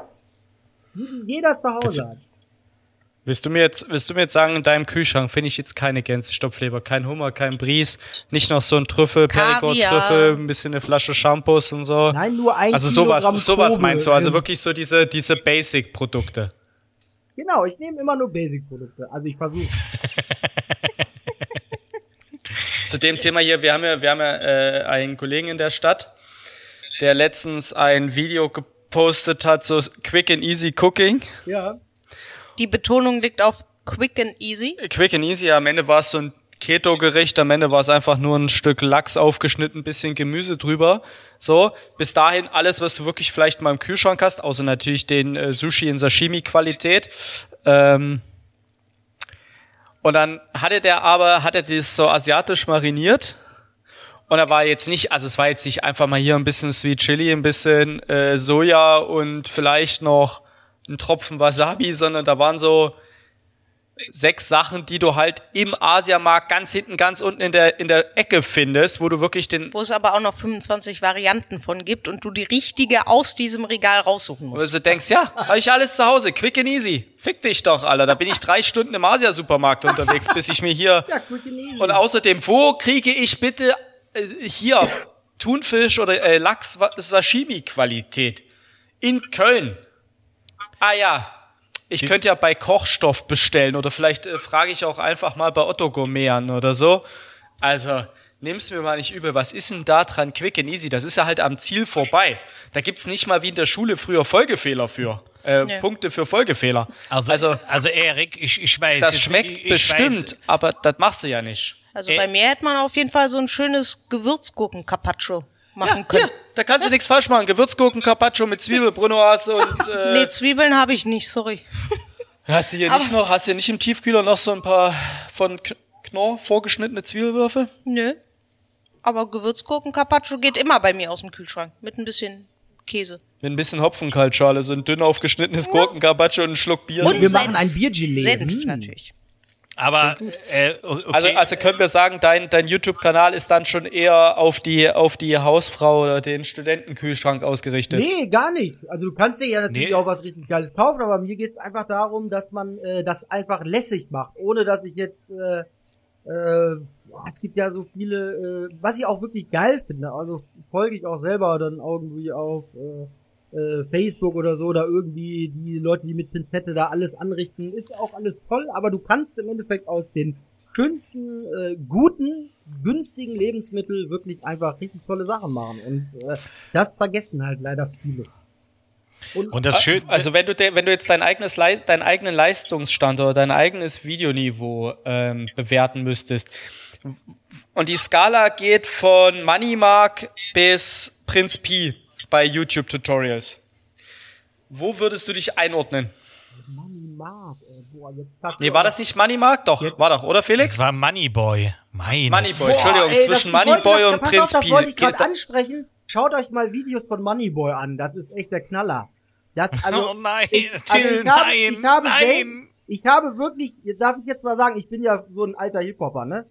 Jeder zu Hause hat. Willst du mir jetzt, willst du mir jetzt sagen, in deinem Kühlschrank finde ich jetzt keine Gänsestopfleber, kein Hummer, kein Bries, nicht noch so ein Trüffel, Perigord-Trüffel, ein bisschen eine Flasche Shampoos und so? Nein, nur ein Also sowas, sowas meinst du, also wirklich so diese, diese Basic-Produkte. Genau, ich nehme immer nur Basic-Produkte. Also ich versuche. Zu dem Thema hier, wir haben ja, wir haben ja äh, einen Kollegen in der Stadt, der letztens ein Video gepostet hat, so Quick and Easy Cooking. Ja. Die Betonung liegt auf Quick and Easy. Quick and Easy, am Ende war es so ein Keto-Gericht, am Ende war es einfach nur ein Stück Lachs aufgeschnitten, bisschen Gemüse drüber. So, bis dahin alles, was du wirklich vielleicht mal im Kühlschrank hast, außer natürlich den äh, Sushi in Sashimi-Qualität. Ähm, und dann hatte der aber, hat er das so asiatisch mariniert Und er war jetzt nicht, also es war jetzt nicht einfach mal hier ein bisschen Sweet Chili, ein bisschen äh, Soja und vielleicht noch ein Tropfen Wasabi, sondern da waren so sechs Sachen, die du halt im Asiamarkt ganz hinten, ganz unten in der, in der Ecke findest, wo du wirklich den, Wo es aber auch noch 25 Varianten von gibt und du die richtige aus diesem Regal raussuchen wo musst. du denkst, ja, habe ich alles zu Hause, quick and easy. Fick dich doch, Alter. Da bin ich drei Stunden im Asia-Supermarkt unterwegs, bis ich mir hier Ja, quick and easy. Und außerdem, wo kriege ich bitte äh, hier Thunfisch oder äh, Lachs Sashimi-Qualität? In Köln. Ah ja, ich könnte ja bei Kochstoff bestellen oder vielleicht äh, frage ich auch einfach mal bei Otto Gourmet an oder so. Also, nimm's mir mal nicht übel. Was ist denn da dran quick and easy? Das ist ja halt am Ziel vorbei. Da gibt's nicht mal wie in der Schule früher Folgefehler für. Äh, Nee. Punkte für Folgefehler. Also, also, also Erik, ich, ich weiß. das schmeckt ich, ich bestimmt, Weiß, aber das machst du ja nicht. Also Äh, bei mir hätte man auf jeden Fall so ein schönes Gewürzgurken-Carpaccio machen können. Ja, da kannst du nichts falsch machen. Gewürzgurken, Carpaccio mit Zwiebelbrunoise und äh, Nee, Zwiebeln habe ich nicht, sorry. hast du hier nicht noch, hast du hier nicht im Tiefkühler noch so ein paar von Knorr vorgeschnittene Zwiebelwürfel? Nö. Aber Gewürzgurken-Carpaccio geht immer bei mir aus dem Kühlschrank. Mit ein bisschen Käse. Mit ein bisschen Hopfenkaltschale, so ein dünn aufgeschnittenes Gurken, Carpaccio und ein Schluck Bier. Und wir Senf. machen ein Biergelee. Senf Hm. natürlich. Aber, äh, okay. Also, also können wir sagen, dein, dein YouTube-Kanal ist dann schon eher auf die, auf die Hausfrau oder den Studentenkühlschrank ausgerichtet. Nee, gar nicht. Also du kannst dir ja natürlich Nee. auch was richtig Geiles kaufen, aber mir geht es einfach darum, dass man äh, das einfach lässig macht, ohne dass ich jetzt äh, äh, es gibt ja so viele, äh, was ich auch wirklich geil finde. Also folge ich auch selber dann irgendwie auf äh, äh, Facebook oder so, da irgendwie die Leute, die mit Pinzette da alles anrichten, ist auch alles toll, aber du kannst im Endeffekt aus den schönsten, äh, guten, günstigen Lebensmitteln wirklich einfach richtig tolle Sachen machen. Und äh, das vergessen halt leider viele. und das schön, Also wenn du, de, wenn du jetzt dein eigenes deinen eigenen Leistungsstand oder dein eigenes Videoniveau ähm, bewerten müsstest und die Skala geht von Moneymark bis Prinz Pi bei YouTube Tutorials, wo würdest du dich einordnen? Mann, Mark, ey, boah, jetzt Nee, war das nicht Moneymark? Doch, war doch, oder das Felix? war Moneyboy. Meine. Moneyboy, Boah, Entschuldigung, ey, zwischen das- wollte Moneyboy das- und Prinz auf, Das wollte ich gerade ansprechen. Schaut euch mal Videos von Moneyboy an. Das ist echt der Knaller. Das, also, oh nein, ich, Till, also ich habe, nein, ich habe nein. selten, ich habe wirklich, darf ich jetzt mal sagen, ich bin ja so ein alter Hip-Hopper, ne?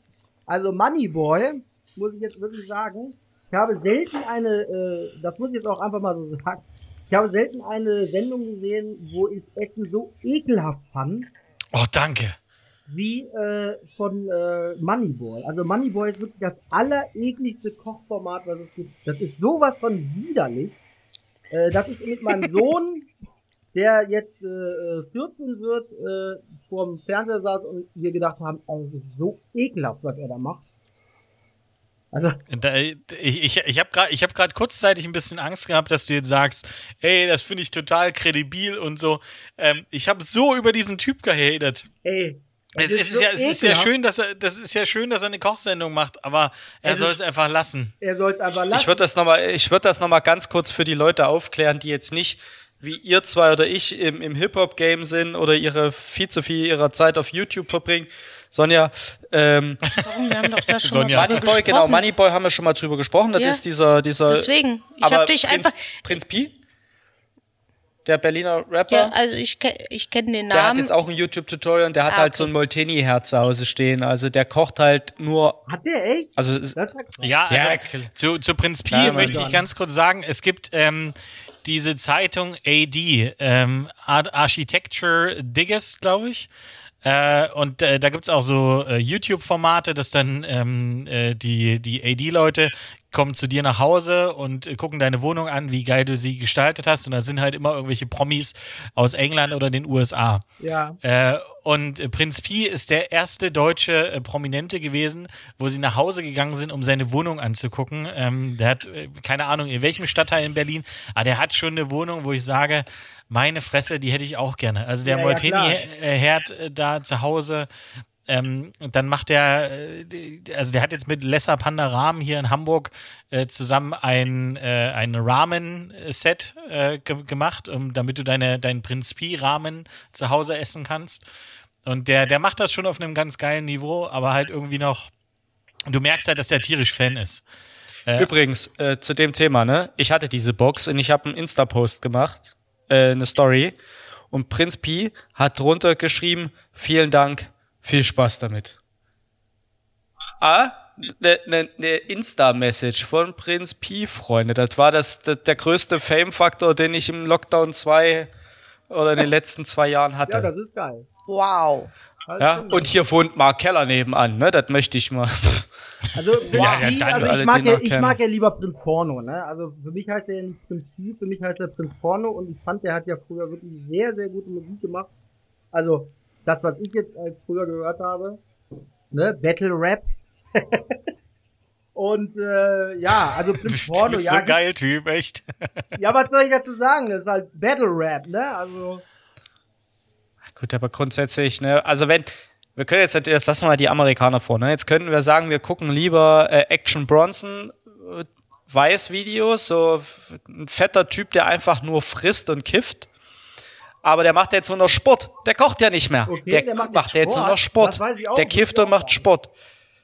Also Moneyboy, muss ich jetzt wirklich sagen, ich habe selten eine, äh, das muss ich jetzt auch einfach mal so sagen, ich habe selten eine Sendung gesehen, wo ich Essen so ekelhaft fand, Oh, danke. wie äh, von äh, Moneyboy. Also Moneyboy ist wirklich das allerekligste Kochformat, was es gibt. Das ist sowas von widerlich, äh, dass ich mit meinem Sohn, der jetzt äh, 14 wird, äh, vor dem Fernseher saß und wir gedacht haben, oh, das ist so ekelhaft, was er da macht. Also, Da, ich ich, ich habe gerade hab grad kurzzeitig ein bisschen Angst gehabt, dass du jetzt sagst, ey, das finde ich total kredibil und so. Ähm, ich habe so über diesen Typ gehatet. ey. das Es, es, ist ja, es ist ja schön, dass er, das ist ja schön, dass er eine Kochsendung macht, aber er soll ist- es einfach lassen. Er soll es einfach lassen. Ich würde das nochmal, ich würde das noch mal ganz kurz für die Leute aufklären, die jetzt nicht wie ihr zwei oder ich im, im Hip-Hop-Game sind oder ihre viel zu viel ihrer Zeit auf YouTube verbringen. Sonja, ähm, Warum? Wir haben doch da schon Sonja. mal Moneyboy, genau, Moneyboy haben wir schon mal drüber gesprochen. Das Ja. ist dieser, dieser. Deswegen. Ich aber hab dich Prinz, einfach. Prinz Pi? Der Berliner Rapper? Ja, also ich, ich kenne den der hat Namen. jetzt auch ein YouTube-Tutorial und der hat Ah, halt okay. so ein Molteni-Herz zu Hause stehen. Also der kocht halt nur, Hat der echt? also. Ja, also Ja, zu, zu Prinz Pi Mann. möchte ich ganz kurz sagen, es gibt ähm, diese Zeitung AD, ähm, Ar Architecture Digest, glaube ich. Äh, und äh, da gibt's auch so äh, YouTube-Formate, dass dann ähm, äh, die, die AD-Leute kommen zu dir nach Hause und gucken deine Wohnung an, wie geil du sie gestaltet hast. Und da sind halt immer irgendwelche Promis aus England oder den USA. Ja. Äh, und Prinz Pi ist der erste deutsche äh, Prominente gewesen, wo sie nach Hause gegangen sind, um seine Wohnung anzugucken. Ähm, der hat, äh, keine Ahnung, in welchem Stadtteil in Berlin, aber der hat schon eine Wohnung, wo ich sage, meine Fresse, die hätte ich auch gerne. Also der Ja, ja. Molteni-Herd äh, da zu Hause. Ähm, dann macht der, äh, also der hat jetzt mit Lessa Panda Rahmen hier in Hamburg äh, zusammen ein, äh, ein Ramen-Set äh, ge gemacht, um, damit du deine, deinen Prinz Pi-Ramen zu Hause essen kannst. Und der, der macht das schon auf einem ganz geilen Niveau, aber halt irgendwie noch du merkst halt, dass der tierisch Fan ist. Äh, Übrigens, äh, zu dem Thema, ne? Ich hatte diese Box und ich habe einen Insta-Post gemacht, eine Story. Und Prinz Pi hat drunter geschrieben, vielen Dank, viel Spaß damit. Ah, eine ne, ne Insta-Message von Prinz Pi, Freunde. Das war das, das der größte Fame-Faktor, den ich im Lockdown 2 oder in den letzten zwei Jahren hatte. Ja, das ist geil. Wow. Ja, und hier wohnt Mark Keller nebenan, ne? Das möchte ich mal. Also, Prinz Ja, ja, also ich mag, ja, ich mag ja lieber Prinz Porno, ne? Also für mich heißt der nicht Prinz Pi, für mich heißt der Prinz Porno und ich fand, der hat ja früher wirklich sehr, sehr gute Musik gemacht. Also, das, was ich jetzt als früher gehört habe, ne? Battle Rap. und äh, ja, also Prinz Du Porno, bist ja. so geil, Typ, echt. Ja, was soll ich dazu sagen? Das ist halt Battle Rap, ne? Also. Gut, aber grundsätzlich, ne, also wenn, wir können jetzt, jetzt lassen wir mal die Amerikaner vor, ne? Jetzt könnten wir sagen, wir gucken lieber äh, Action Bronson äh, Weiß-Videos, so ein fetter Typ, der einfach nur frisst und kifft. Aber der macht jetzt nur noch Sport. Der kocht ja nicht mehr. Okay, der, der macht macht, jetzt nur noch Sport. Der kifft und macht. Sport.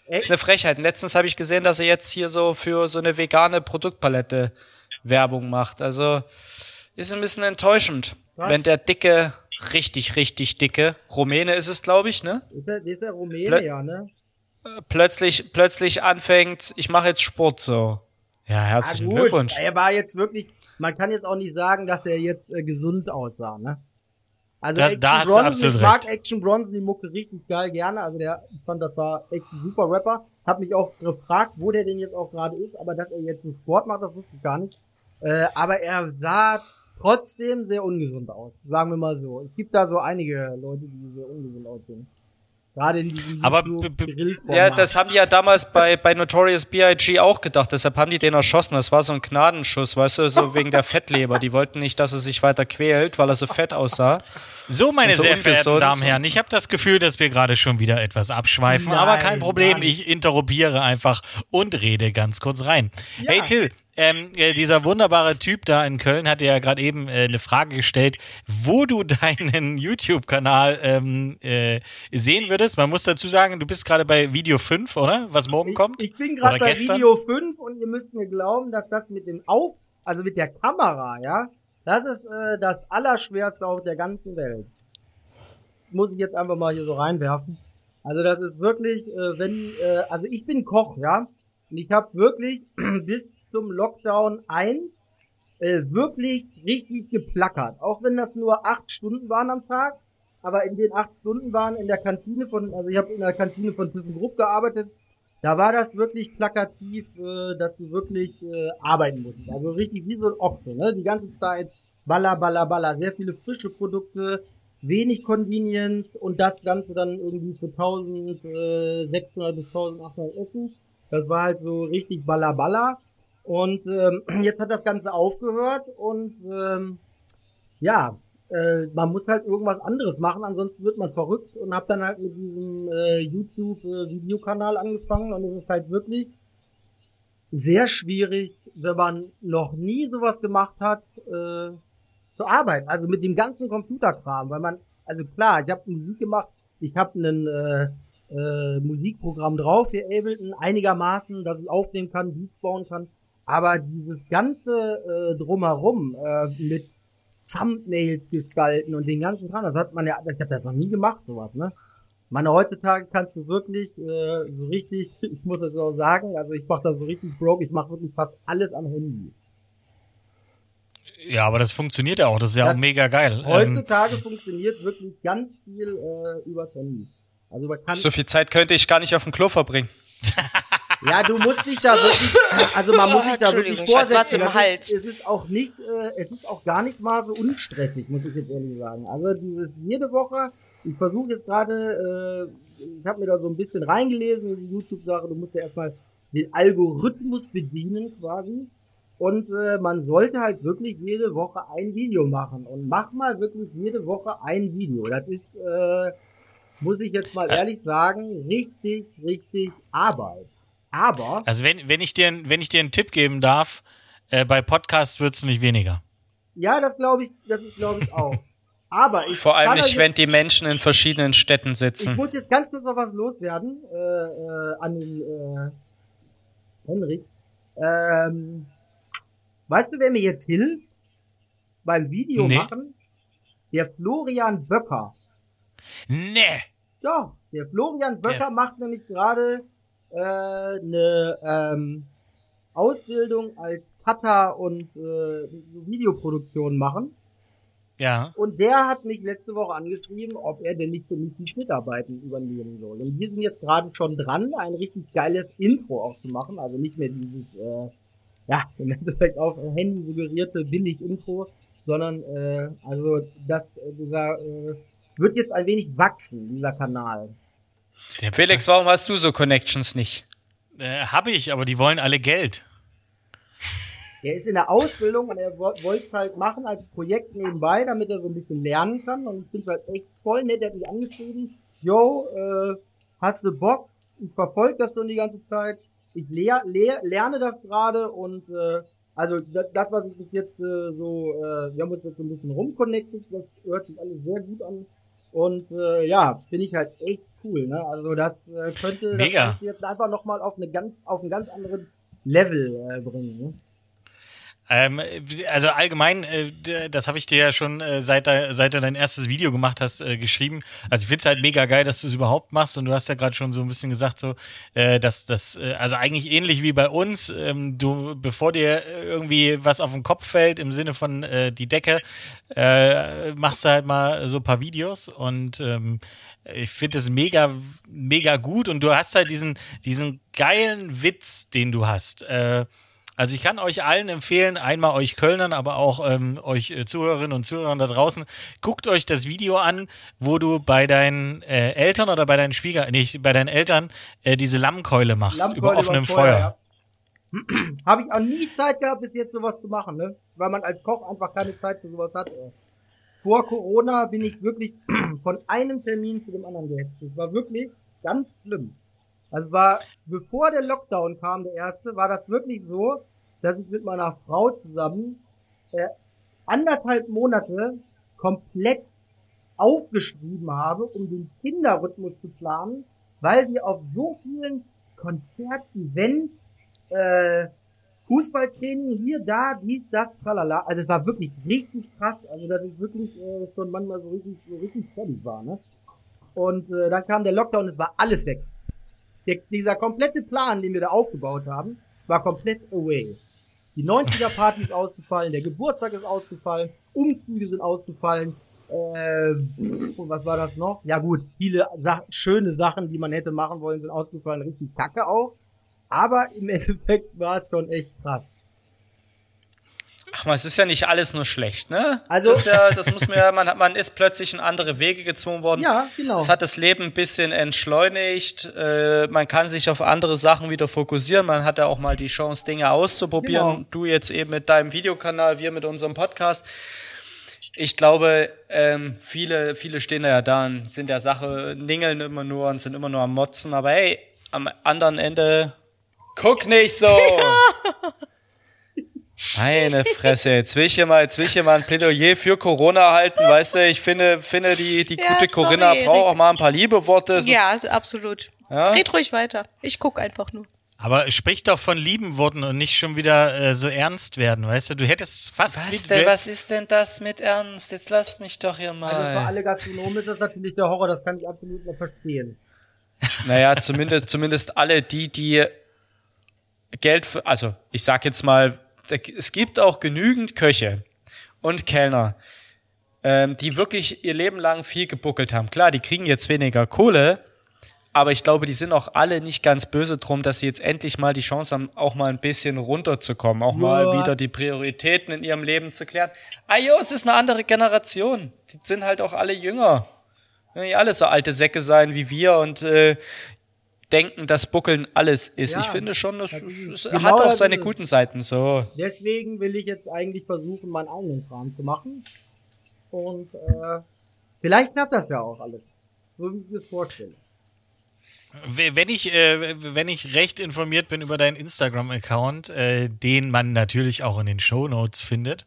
Echt? Ist eine Frechheit. Letztens habe ich gesehen, dass er jetzt hier so für so eine vegane Produktpalette Werbung macht. Also ist ein bisschen enttäuschend, Was? wenn der dicke, richtig, richtig dicke, Rumäne ist es, glaube ich, ne? Ist der, ist der Rumäne, Plö- ja, ne? Plötzlich, plötzlich anfängt, ich mache jetzt Sport so. Ja, herzlichen Ah. Glückwunsch. Er war jetzt wirklich, man kann jetzt auch nicht sagen, dass der jetzt äh, gesund aussah, ne? Also Das- Action da hast du Bronson, absolut ich mag recht. Action Bronson, die Mucke richtig geil gerne. Also der, ich fand, das war echt ein super Rapper. Hab mich auch gefragt, wo der denn jetzt auch gerade ist, aber dass er jetzt einen Sport macht, das wusste ich gar nicht. Äh, aber er sah trotzdem sehr ungesund aus, sagen wir mal so. Es gibt da so einige Leute, die sehr ungesund aussehen. Gerade in diesem Aber. Ja, das haben die ja damals bei, bei Notorious B.I.G. auch gedacht. Deshalb haben die den erschossen. Das war so ein Gnadenschuss, weißt du, so wegen der Fettleber. Die wollten nicht, dass er sich weiter quält, weil er so fett aussah. So, meine so sehr verehrten. Damen und Herren, ich habe das Gefühl, dass wir gerade schon wieder etwas abschweifen, Nein, aber kein Problem, nicht. ich interrumpiere einfach und rede ganz kurz rein. Ja. Hey Till, ähm, äh, dieser wunderbare Typ da in Köln hat dir ja gerade eben äh, eine Frage gestellt, wo du deinen YouTube-Kanal ähm, äh, sehen würdest. Man muss dazu sagen, du bist gerade bei Video 5, oder? Was morgen kommt? Ich, ich bin gerade bei gestern? Video 5 und ihr müsst mir glauben, dass das mit dem Auf, also mit der Kamera, ja, das ist äh, das Allerschwerste auf der ganzen Welt. Muss ich jetzt einfach mal hier so reinwerfen. Also das ist wirklich, äh, wenn, äh, also ich bin Koch, ja, und ich habe wirklich bis zum Lockdown 1 äh, wirklich richtig geplackert. Auch wenn das nur acht Stunden waren am Tag, aber in den acht Stunden waren in der Kantine von, also ich habe in der Kantine von ThyssenKrupp gearbeitet, da war das wirklich plakativ, äh, dass du wirklich äh, arbeiten musst. Also richtig wie so ein Ochse, ne? Die ganze Zeit baller, baller, baller. Sehr viele frische Produkte, wenig Convenience und das Ganze dann irgendwie für 1600 bis 1800 Essen. Das war halt so richtig baller, baller. Und ähm, jetzt hat das Ganze aufgehört und ähm, ja, äh, man muss halt irgendwas anderes machen, ansonsten wird man verrückt und hab dann halt mit diesem äh, YouTube-Videokanal angefangen und es ist halt wirklich sehr schwierig, wenn man noch nie sowas gemacht hat, äh, zu arbeiten. Also mit dem ganzen Computerkram, weil man, also klar, ich habe Musik gemacht, ich habe einen äh, äh, Musikprogramm drauf hier Ableton, einigermaßen, dass ich aufnehmen kann, Beats bauen kann, aber dieses ganze äh, drumherum äh, mit Thumbnails gestalten und den ganzen Kram, das hat man ja, ich habe das noch nie gemacht, sowas, ne? Meine, heutzutage kannst du wirklich äh, so richtig, ich muss das auch sagen, also ich mache das so richtig broke, ich mache wirklich fast alles am Handy. Ja, aber das funktioniert ja auch, das ist ja Das- auch mega geil. Ähm, Heutzutage funktioniert wirklich ganz viel äh, über Handy. Also man kann, So viel Zeit könnte ich gar nicht auf dem Klo verbringen. ja, du musst dich da wirklich, also man muss sich da wirklich weiß was vorsetzen. im Hals. Ist, es ist auch nicht, äh, es ist auch gar nicht mal so unstressig, muss ich jetzt ehrlich sagen. Also dieses jede Woche, ich versuche jetzt gerade, äh, ich habe mir da so ein bisschen reingelesen in die YouTube-Sache, du musst ja erstmal den Algorithmus bedienen quasi. Und äh, man sollte halt wirklich jede Woche ein Video machen. Und mach mal wirklich jede Woche ein Video. Das ist, äh, muss ich jetzt mal ehrlich sagen, richtig, richtig Arbeit. Aber, Also wenn, wenn, ich dir, wenn ich dir einen Tipp geben darf, äh, bei Podcasts wird's nicht weniger. ja, das glaube ich, das glaube ich auch. Aber ich Vor allem nicht, wenn die Menschen in verschiedenen Städten Ich sitzen. muss jetzt ganz kurz noch was loswerden äh, äh, an den äh, Henrik. Ähm, weißt du, wer mir jetzt hilft beim Video Nee. machen? Der Florian Böcker. Nee. Ja, der Florian Böcker macht nämlich gerade äh, eine ähm, Ausbildung als Cutter und äh, Videoproduktion machen. Ja. Und der hat mich letzte Woche angeschrieben, ob er denn nicht für mich die Schnittarbeiten übernehmen soll. Und wir sind jetzt gerade schon dran, ein richtig geiles Intro auch zu machen. Also nicht mehr dieses, äh, ja, im Endeffekt auf Handy suggerierte Billig-Intro, sondern äh, also das, äh, dieser äh, wird jetzt ein wenig wachsen, dieser Kanal. Der, Felix, warum hast du so Connections nicht? Äh, hab ich, aber die wollen alle Geld. Er ist in der Ausbildung und er wo- wollte es halt machen als Projekt nebenbei, damit er so ein bisschen lernen kann. Und ich finde halt echt voll nett. Er hat mich angeschrieben, yo, äh, hast du Bock? Ich verfolge das schon die ganze Zeit. Ich lehr, lehr, lerne das gerade und äh, also das, das, was ich jetzt äh, so, äh, wir haben uns jetzt so ein bisschen rumconnected, das hört sich alles sehr gut an. Und äh, ja, finde ich halt echt cool. Ne? Also das äh, könnte Mega. das jetzt einfach nochmal auf eine ganz, auf einen ganz anderen Level äh, bringen. Ne? Ähm, also allgemein, äh, das habe ich dir ja schon äh, seit, seit du dein erstes Video gemacht hast, äh, geschrieben. Also ich find's halt mega geil, dass du es überhaupt machst und du hast ja gerade schon so ein bisschen gesagt, so, äh, dass das, äh, also eigentlich ähnlich wie bei uns, ähm, du, bevor dir irgendwie was auf den Kopf fällt, im Sinne von äh, die Decke, machst du halt mal so ein paar Videos und ähm, ich finde das mega, mega gut und du hast halt diesen, diesen geilen Witz, den du hast. Also ich kann euch allen empfehlen, einmal euch Kölnern, aber auch ähm, euch äh, Zuhörerinnen und Zuhörern da draußen, guckt euch das Video an, wo du bei deinen äh, Eltern oder bei deinen Schwieger, nicht bei deinen Eltern äh, diese Lammkeule machst Lammkeule über offenem über Feuer. ja. Habe ich auch nie Zeit gehabt, bis jetzt sowas zu machen, ne? Weil man als Koch einfach keine Zeit für sowas hat. Ey. Vor Corona bin ich wirklich von einem Termin zu dem anderen gehetzt. Das war wirklich ganz schlimm. Also war, bevor der Lockdown kam, der erste, war das wirklich so, dass ich mit meiner Frau zusammen äh, anderthalb Monate komplett aufgeschrieben habe, um den Kinderrhythmus zu planen, weil wir auf so vielen Konzertevents, äh, Fußballtraining hier, da, dies, das, tralala. Also es war wirklich richtig krass. Also dass ich wirklich äh, schon manchmal so richtig, so richtig fertig war, ne? Und äh, dann kam der Lockdown, es war alles weg. Der, dieser komplette Plan, den wir da aufgebaut haben, war komplett away. Die 90er-Party ist ausgefallen, der Geburtstag ist ausgefallen, Umzüge sind ausgefallen. Äh, und was war das noch? Ja gut, viele Sa schöne Sachen, die man hätte machen wollen, sind ausgefallen. Richtig kacke auch. Aber im Endeffekt war es schon echt krass. Ach, man, es ist ja nicht alles nur schlecht, ne? Also- das, ist ja, das muss man ja, man, man ist plötzlich in andere Wege gezwungen worden. Ja, genau. Es hat das Leben ein bisschen entschleunigt. Äh, man kann sich auf andere Sachen wieder fokussieren. Man hat ja auch mal die Chance, Dinge auszuprobieren. Genau. Du jetzt eben mit deinem Videokanal, wir mit unserem Podcast. Ich glaube, ähm, viele, viele stehen da ja da und sind der Sache, ningeln immer nur und sind immer nur am Motzen. Aber hey, am anderen Ende, guck nicht so! Meine Fresse, jetzt will ich hier mal, jetzt will ich hier mal ein Plädoyer für Corona halten, weißt du, ich finde, finde die, die Ja, gute sorry, Corinna braucht auch mal ein paar Liebeworte. Es ist Ja, also absolut. Ja? Red ruhig weiter. Ich guck einfach nur. Aber sprich doch von lieben Worten und nicht schon wieder äh, so ernst werden, weißt du? Du hättest fast Was mit- denn, was ist denn das mit Ernst? Jetzt lasst mich doch hier mal. Also für alle Gastronomen ist das natürlich der Horror, das kann ich absolut noch verstehen. Naja, zumindest, zumindest alle die, die Geld für, also ich sag jetzt mal, es gibt auch genügend Köche und Kellner, ähm, die wirklich ihr Leben lang viel gebuckelt haben. Klar, die kriegen jetzt weniger Kohle, aber ich glaube, die sind auch alle nicht ganz böse drum, dass sie jetzt endlich mal die Chance haben, auch mal ein bisschen runterzukommen, auch mal Ja. wieder die Prioritäten in ihrem Leben zu klären. Ah jo, es ist eine andere Generation. Die sind halt auch alle jünger. Die alle so alte Säcke sein wie wir und äh, denken, dass Buckeln alles ist. Ja, ich finde schon, das, das ist es. Genau hat auch seine guten Seiten. So. Deswegen will ich jetzt eigentlich versuchen, meinen eigenen Kram zu machen. Und äh, vielleicht klappt das ja auch alles. So wie ich mir das vorstelle. Wenn ich, äh, wenn ich recht informiert bin über deinen Instagram-Account, äh, den man natürlich auch in den Show Notes findet,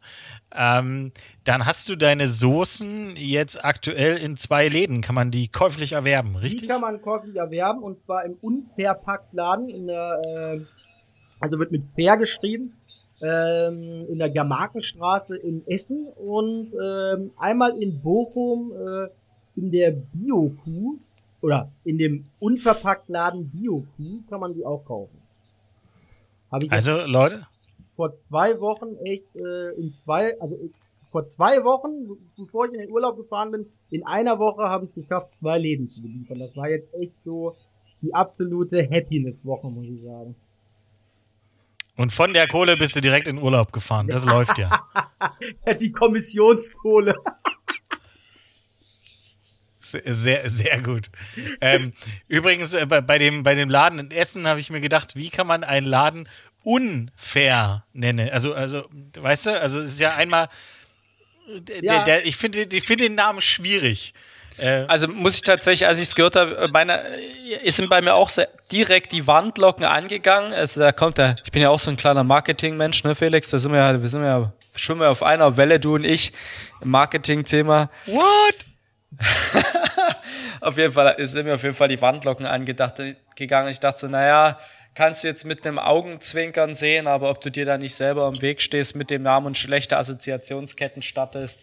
ähm, dann hast du deine Soßen jetzt aktuell in zwei Läden. Kann man die käuflich erwerben, richtig? Die kann man käuflich erwerben und zwar im Unverpacktladen in der, äh, also wird mit Fair geschrieben, ähm, in der Germarkenstraße in Essen und ähm, einmal in Bochum äh, in der Biokuh oder in dem Unverpacktladen Biokuh kann man die auch kaufen. Also Leute, vor zwei Wochen echt äh, in zwei, also vor zwei Wochen, bevor ich in den Urlaub gefahren bin, in einer Woche habe ich geschafft, zwei Läden zu beliefern. Das war jetzt echt so die absolute Happiness-Woche, muss ich sagen. Und von der Kohle bist du direkt in Urlaub gefahren. Das läuft ja. die Kommissionskohle. Sehr, sehr gut. Ähm, übrigens, äh, bei, dem, bei dem Laden in Essen habe ich mir gedacht, wie kann man einen Laden unfair nennen? Also, also, weißt du, also es ist ja einmal, ja. Der, der, ich finde ich finde den Namen schwierig. Äh, also muss ich tatsächlich, als ich es gehört habe, meine, sind bei mir auch direkt die Wandlocken angegangen. Also da kommt der, ich bin ja auch so ein kleiner Marketing-Mensch, ne, Felix? Da sind wir ja, wir sind ja, schwimmen wir auf einer Welle, du und ich, im Marketing-Thema. What? auf jeden Fall sind mir auf jeden Fall die Wandlocken angedacht gegangen. Ich dachte so, naja, kannst du jetzt mit einem Augenzwinkern sehen, aber ob du dir da nicht selber im Weg stehst mit dem Namen und schlechte Assoziationsketten stattest,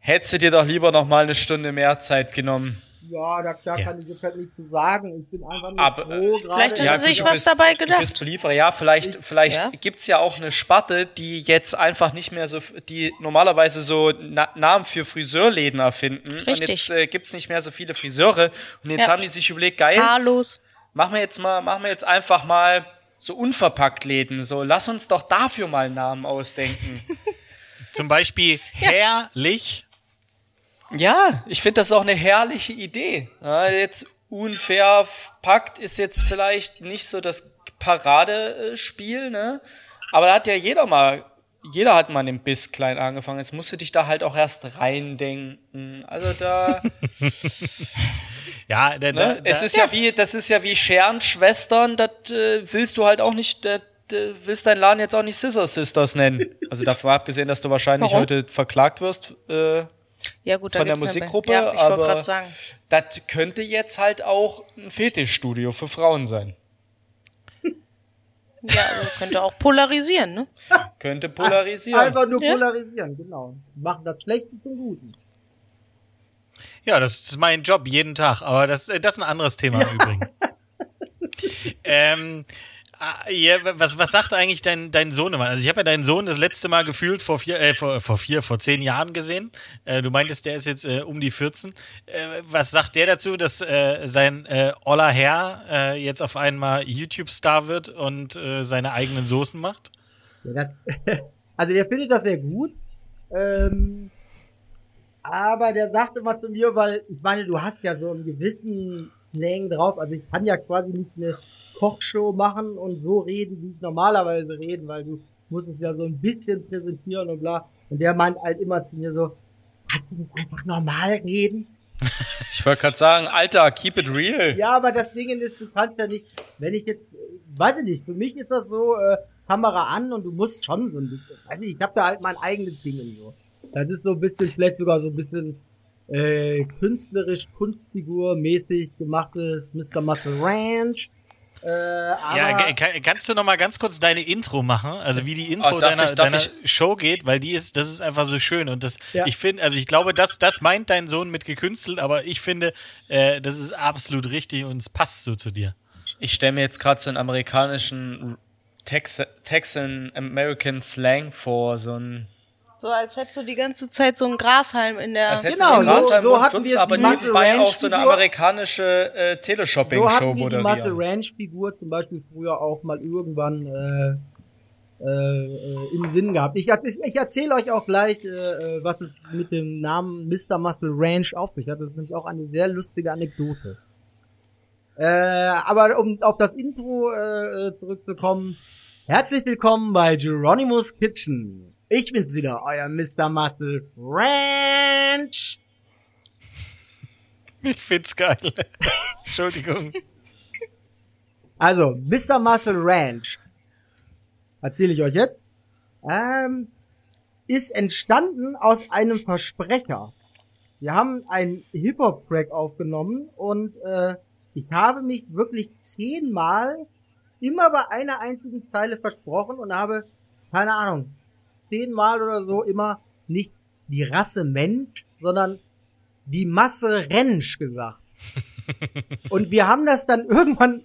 hättest du dir doch lieber noch mal eine Stunde mehr Zeit genommen. Ja, da, da ja. kann ich jetzt halt nicht zu sagen. Ich bin einfach nur Aber, froh, Vielleicht hat er sich was bist, dabei gedacht. Du bist Belieferer. Ja, vielleicht, vielleicht ja? gibt's ja auch eine Sparte, die jetzt einfach nicht mehr so, die normalerweise so Na Namen für Friseurläden erfinden. Richtig. Und jetzt äh, gibt's nicht mehr so viele Friseure. Und jetzt ja. haben die sich überlegt, geil. Carlos. Machen wir jetzt mal, machen wir jetzt einfach mal so unverpackt Läden. So, lass uns doch dafür mal einen Namen ausdenken. Zum Beispiel herrlich ja, ich finde das auch eine herrliche Idee. Ja, jetzt unfair packt ist jetzt vielleicht nicht so das Paradespiel, ne? Aber da hat ja jeder mal, jeder hat mal den Biss klein angefangen. Jetzt musst du dich da halt auch erst reindenken. Also da. ja, da, ne? da, es ist ja. ja. wie, das ist ja wie Scherenschwestern, das äh, willst du halt auch nicht, das, willst deinen Laden jetzt auch nicht Scissor Sisters nennen. Also davon abgesehen, dass du wahrscheinlich Warum? heute verklagt wirst, äh, ja, gut, von der Musikgruppe, ja, aber das könnte jetzt halt auch ein Fetischstudio für Frauen sein. Ja, also könnte auch polarisieren, ne? Könnte polarisieren. Einfach nur ja. polarisieren, genau. Machen das Schlechte zum Guten. Ja, das ist mein Job jeden Tag, aber das, äh, das ist ein anderes Thema ja. übrigens. ähm, Ah, ja, was, was sagt eigentlich dein, dein Sohn immer? Also ich habe ja deinen Sohn das letzte Mal gefühlt vor vier, äh, vor, vor vier, vor zehn Jahren gesehen. Äh, du meintest, der ist jetzt äh, um die 14. Äh, was sagt der dazu, dass äh, sein äh, Oller Herr jetzt auf einmal YouTube-Star wird und seine eigenen Soßen macht? Ja, das, also der findet das sehr gut. Ähm, aber der sagt immer zu mir, weil ich meine, du hast ja so einen gewissen Slang drauf. Also ich kann ja quasi nicht eine Kochshow machen und so reden, wie ich normalerweise reden, weil du musst mich ja so ein bisschen präsentieren und bla. Und der meint halt immer zu mir so, kannst du nicht einfach normal reden? Ich wollte gerade sagen, Alter, keep it real. Ja, aber das Ding ist, du kannst ja nicht, wenn ich jetzt, weiß ich nicht, für mich ist das so, äh, Kamera an und du musst schon so ein bisschen, weiß nicht, ich habe da halt mein eigenes Ding und so. Das ist so ein bisschen, vielleicht sogar so ein bisschen äh, künstlerisch, Kunstfigur mäßig gemachtes Mr. Muscle Ranch. Äh, ja, kannst du noch mal ganz kurz deine Intro machen? Also wie die Intro oh, deiner, ich, deiner Show geht, weil die ist, das ist einfach so schön und das, ja. ich finde, also ich glaube, das, das meint dein Sohn mit gekünstelt, aber ich finde, äh, das ist absolut richtig und es passt so zu dir. Ich stelle mir jetzt gerade so einen amerikanischen Tex Texan American Slang vor, so ein so als hättest du die ganze Zeit so einen Grashalm in der. Als genau, so, so hatten wir aber nebenbei auch so eine amerikanische äh, Teleshopping-Show so moderieren. Die Muscle Ranch-Figur zum Beispiel früher auch mal irgendwann äh, äh, im Sinn gehabt. Ich, ich, erzähle euch auch gleich, äh, äh, was es mit dem Namen Mr. Muscle Ranch auf sich hat. Das ist nämlich auch eine sehr lustige Anekdote. Äh, aber um auf das Intro äh, zurückzukommen, herzlich willkommen bei Geronimus Kitchen. Ich bin's wieder, euer Mr. Muscle Ranch. Ich find's geil. Entschuldigung. Also, Mr. Muscle Ranch, erzähle ich euch jetzt, ähm, ist entstanden aus einem Versprecher. Wir haben einen Hip-Hop-Track aufgenommen und äh, ich habe mich wirklich zehnmal immer bei einer einzigen Zeile versprochen und habe, keine Ahnung, zehnmal oder so immer nicht die Rasse Mensch, sondern die Masse Rentsch gesagt. und wir haben das dann irgendwann,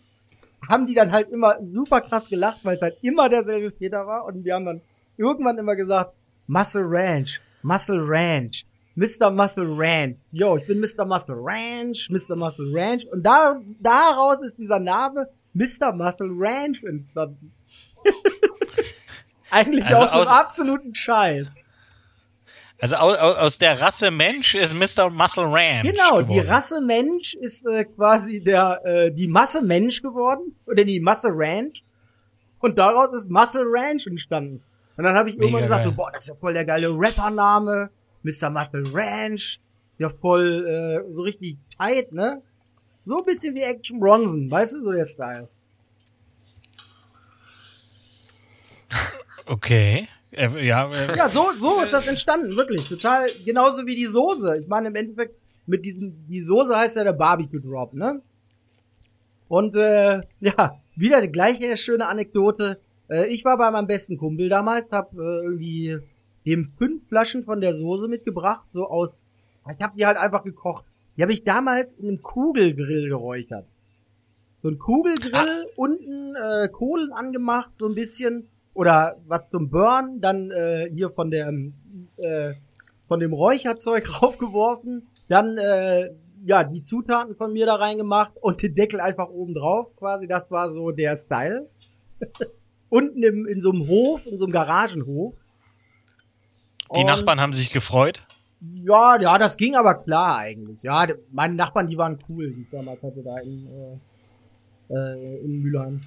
haben die dann halt immer super krass gelacht, weil es halt immer derselbe Fehler war und wir haben dann irgendwann immer gesagt, Muscle Ranch, Muscle Ranch, Mr. Muscle Ranch. Yo, ich bin Mr. Muscle Ranch, Mr. Muscle Ranch. Und da, daraus ist dieser Name Mr. Muscle Ranch entstanden. Eigentlich Also aus, aus- dem absoluten Scheiß. Also aus, aus der Rasse Mensch ist Mr. Muscle Ranch. Genau, die geworden. Rasse Mensch ist äh, quasi der äh, die Masse Mensch geworden oder die Masse Ranch und daraus ist Muscle Ranch entstanden. Und dann habe ich Mega irgendwann gesagt, so, boah, das ist ja voll der geile Rappername, Mr. Muscle Ranch, ja voll äh, so richtig tight, ne? So ein bisschen wie Action Bronson, weißt du, so der Style. Okay. Äh, ja, äh, Ja, so, so ist das entstanden, wirklich. Total, genauso wie die Soße. Ich meine, im Endeffekt, mit diesem, die Soße heißt ja der Barbecue Drop, ne? Und, äh, ja, wieder die gleiche schöne Anekdote. Äh, ich war bei meinem besten Kumpel damals, hab äh, irgendwie dem fünf Flaschen von der Soße mitgebracht, so aus, ich hab die halt einfach gekocht. Die habe ich damals in einem Kugelgrill geräuchert. So ein Kugelgrill, unten äh, Kohlen angemacht, so ein bisschen oder was zum Burn, dann äh, hier von der äh, von dem Räucherzeug raufgeworfen, dann äh, ja die Zutaten von mir da reingemacht und den Deckel einfach oben drauf, quasi. Das war so der Style. Unten im, in so einem Hof, in so einem Garagenhof. die Und- Nachbarn haben sich gefreut. ja, ja, das ging aber klar eigentlich. Ja, meine Nachbarn, die waren cool, die ich damals hatte da in, äh, äh, in Mülheim.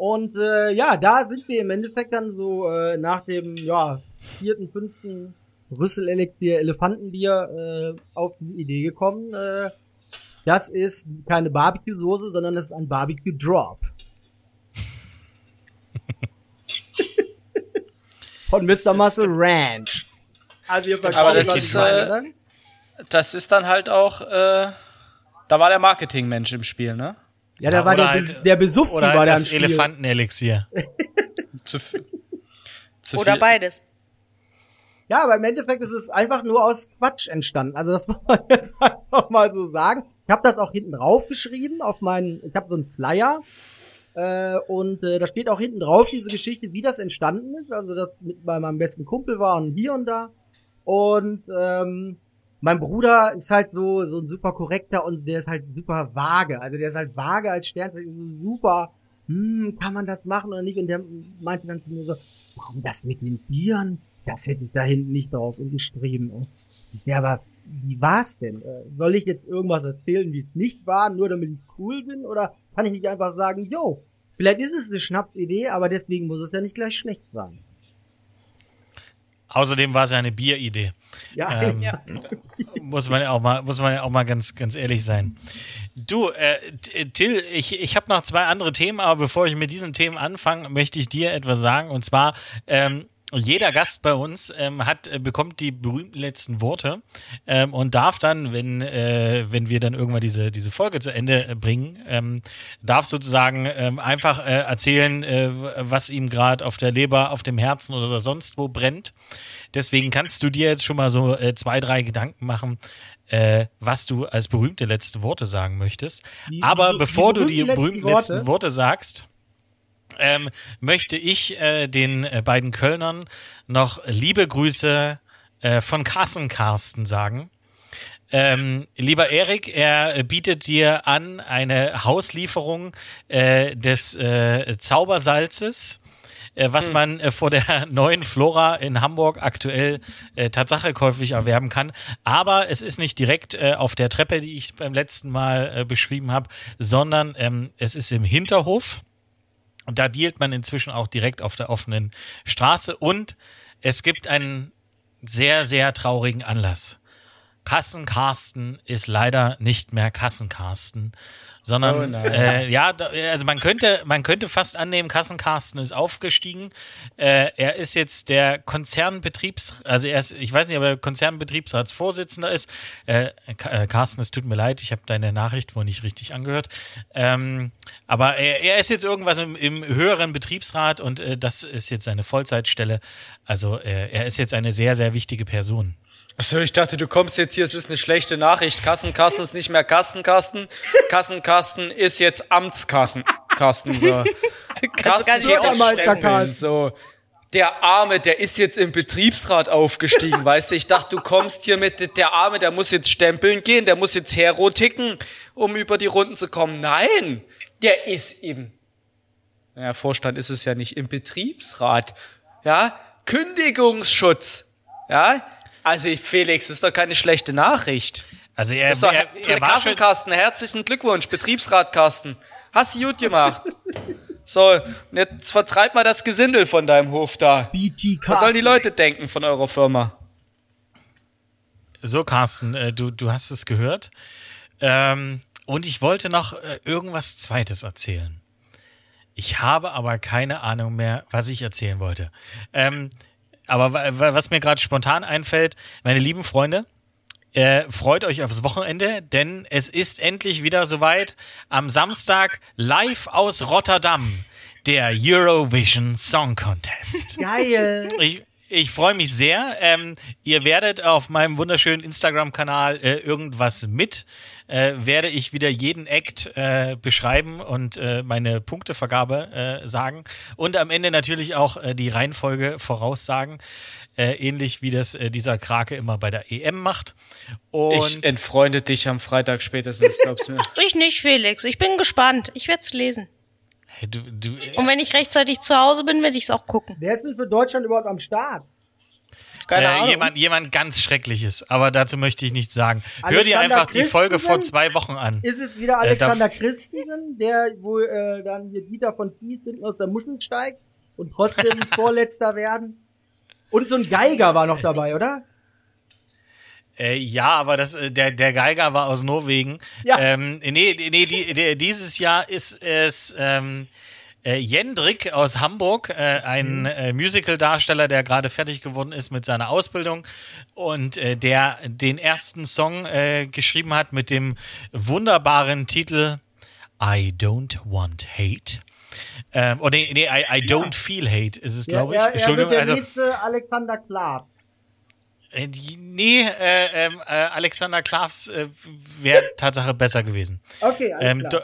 Und äh, ja, da sind wir im Endeffekt dann so äh, nach dem ja, vierten, fünften Rüssel-Elixier Elefantenbier äh, auf die Idee gekommen. Äh, das ist keine Barbecue-Soße, sondern das ist ein Barbecue-Drop. Von Mr. Muscle Ranch. Also ihr versteht, Aber das was ist, äh? Das ist dann halt auch, äh, da war der Marketingmensch im Spiel, ne? Ja, da Ja, war der, halt- Bes der Besuffski Oder war halt das Spiel. Elefantenelixier. Zu, zu Oder viel- beides. Ja, aber im Endeffekt ist es einfach nur aus Quatsch entstanden. Also das muss man jetzt einfach mal so sagen. Ich habe das auch hinten drauf geschrieben auf meinen, ich habe so einen Flyer äh, und äh, da steht auch hinten drauf diese Geschichte, wie das entstanden ist. Also das mit bei meinem besten Kumpel war und hier und da. Und ähm, mein Bruder ist halt so so ein super korrekter und der ist halt super vage. Also der ist halt vage als Sternzeichen, super. Hm, kann man das machen oder nicht? Und der meinte dann zu mir so, warum das mit den Bieren? Das hätte ich da hinten nicht drauf geschrieben. Ja, aber wie war's denn? Äh, Soll ich jetzt irgendwas erzählen, wie es nicht war, nur damit ich cool bin? Oder kann ich nicht einfach sagen, yo, vielleicht ist es eine Schnapsidee, aber deswegen muss es ja nicht gleich schlecht sein. Außerdem war es ja eine Bieridee. Ja, Ähm, Ja. muss man ja auch mal, muss man ja auch mal ganz, ganz ehrlich sein. Du, äh, T- Till, ich, ich habe noch zwei andere Themen, aber bevor ich mit diesen Themen anfange, möchte ich dir etwas sagen. Und zwar, ähm, jeder Gast bei uns ähm, hat äh, bekommt die berühmten letzten Worte ähm, und darf dann, wenn äh, wenn wir dann irgendwann diese diese Folge zu Ende äh, bringen, ähm, darf sozusagen ähm, einfach äh, erzählen, äh, was ihm gerade auf der Leber, auf dem Herzen oder sonst wo brennt. Deswegen kannst du dir jetzt schon mal so zwei drei Gedanken machen, äh, was du als berühmte letzte Worte sagen möchtest. Die- Aber die- bevor die du die berühmten berühmten letzten letzten Worte? Worte sagst, ähm, möchte ich äh, den äh, beiden Kölnern noch liebe Grüße äh, von Carsten Carsten sagen. Ähm, lieber Erik, er bietet dir an eine Hauslieferung äh, des äh, Zaubersalzes, äh, was man äh, vor der neuen Flora in Hamburg aktuell äh, Tatsache käuflich erwerben kann. Aber es ist nicht direkt auf der Treppe, die ich beim letzten Mal beschrieben habe, sondern ähm, es ist im Hinterhof. Und da dealt man inzwischen auch direkt auf der offenen Straße. Und es gibt einen sehr, sehr traurigen Anlass. Kassenkarsten ist leider nicht mehr Kassenkarsten, sondern Oh äh, ja, da- also man könnte, man könnte fast annehmen, Kassenkarsten ist aufgestiegen. Äh, er ist jetzt der Konzernbetriebs, also er ist, ich weiß nicht, ob er Konzernbetriebsratsvorsitzender ist. Äh, äh, Carsten, es tut mir leid, ich habe deine Nachricht wohl nicht richtig angehört. Ähm, aber er, er ist jetzt irgendwas im, im höheren Betriebsrat und äh, das ist jetzt seine Vollzeitstelle. Also äh, er ist jetzt eine sehr, sehr wichtige Person. Achso, ich dachte, du kommst jetzt hier, es ist eine schlechte Nachricht. Kassenkasten ist nicht mehr Kassenkasten. Kassenkasten ist jetzt Amtskassen. Kasten, so. Carsten. so. Der Arme, der ist jetzt im Betriebsrat aufgestiegen, weißt du? Ich dachte, du kommst hier mit, der Arme, der muss jetzt stempeln gehen, der muss jetzt Hero ticken, um über die Runden zu kommen. Nein, der ist im, naja, Vorstand ist es ja nicht, im Betriebsrat. Ja, Kündigungsschutz. Ja, also Felix, ist doch keine schlechte Nachricht. Also er, Das ist doch, er, er war schon, Kassenkasten, herzlichen Glückwunsch, Betriebsrat Carsten. Hast du gut gemacht. So, und jetzt vertreib mal das Gesindel von deinem Hof da. BT Was sollen die Leute denken von eurer Firma? So, Carsten, äh, du, du hast es gehört. Ähm, und ich wollte noch äh, irgendwas Zweites erzählen. Ich habe aber keine Ahnung mehr, was ich erzählen wollte. Ähm, aber wa- wa- was mir gerade spontan einfällt, meine lieben Freunde, äh, freut euch aufs Wochenende, denn es ist endlich wieder soweit. Am Samstag live aus Rotterdam, der Eurovision Song Contest. Geil. Ich, ich freue mich sehr. Ähm, ihr werdet auf meinem wunderschönen Instagram-Kanal äh, irgendwas mit. Äh, werde ich wieder jeden Act äh, beschreiben und äh, meine Punktevergabe äh, sagen. Und am Ende natürlich auch äh, die Reihenfolge voraussagen. Äh, ähnlich wie das äh, dieser Krake immer bei der EM macht. Und ich entfreunde dich am Freitag spätestens, glaubst du mir. Ich nicht, Felix. Ich bin gespannt. Ich werde es lesen. Hey, du, du, Und wenn ich rechtzeitig zu Hause bin, werde ich es auch gucken. Wer ist denn für Deutschland überhaupt am Start? Keine äh, Ahnung. jemand, jemand ganz Schreckliches, aber dazu möchte ich nichts sagen. Hör dir Alexander einfach die Folge vor zwei Wochen an. Ist es wieder Äh, Alexander Christensen, der, wo äh, dann hier Dieter von Kies hinten aus der Muschel steigt und trotzdem Vorletzter werden? Und so ein Geiger war noch dabei, oder? Äh, ja, aber das, äh, der, der Geiger war aus Norwegen. Ja. Ähm, nee, nee die, der, dieses Jahr ist es ähm, äh, Jendrik aus Hamburg, äh, ein äh, Musical-Darsteller, der gerade fertig geworden ist mit seiner Ausbildung und äh, der den ersten Song äh, geschrieben hat mit dem wunderbaren Titel I Don't Want Hate. Ähm, oh, nee, nee, I, I Don't Feel Hate ist es, glaube ich. er wird Entschuldigung, der also. nächste Alexander Klaas. Äh, Nee, äh, ähm, äh, Alexander Klavs äh, wäre Tatsache besser gewesen. Okay, alles Ähm, klar.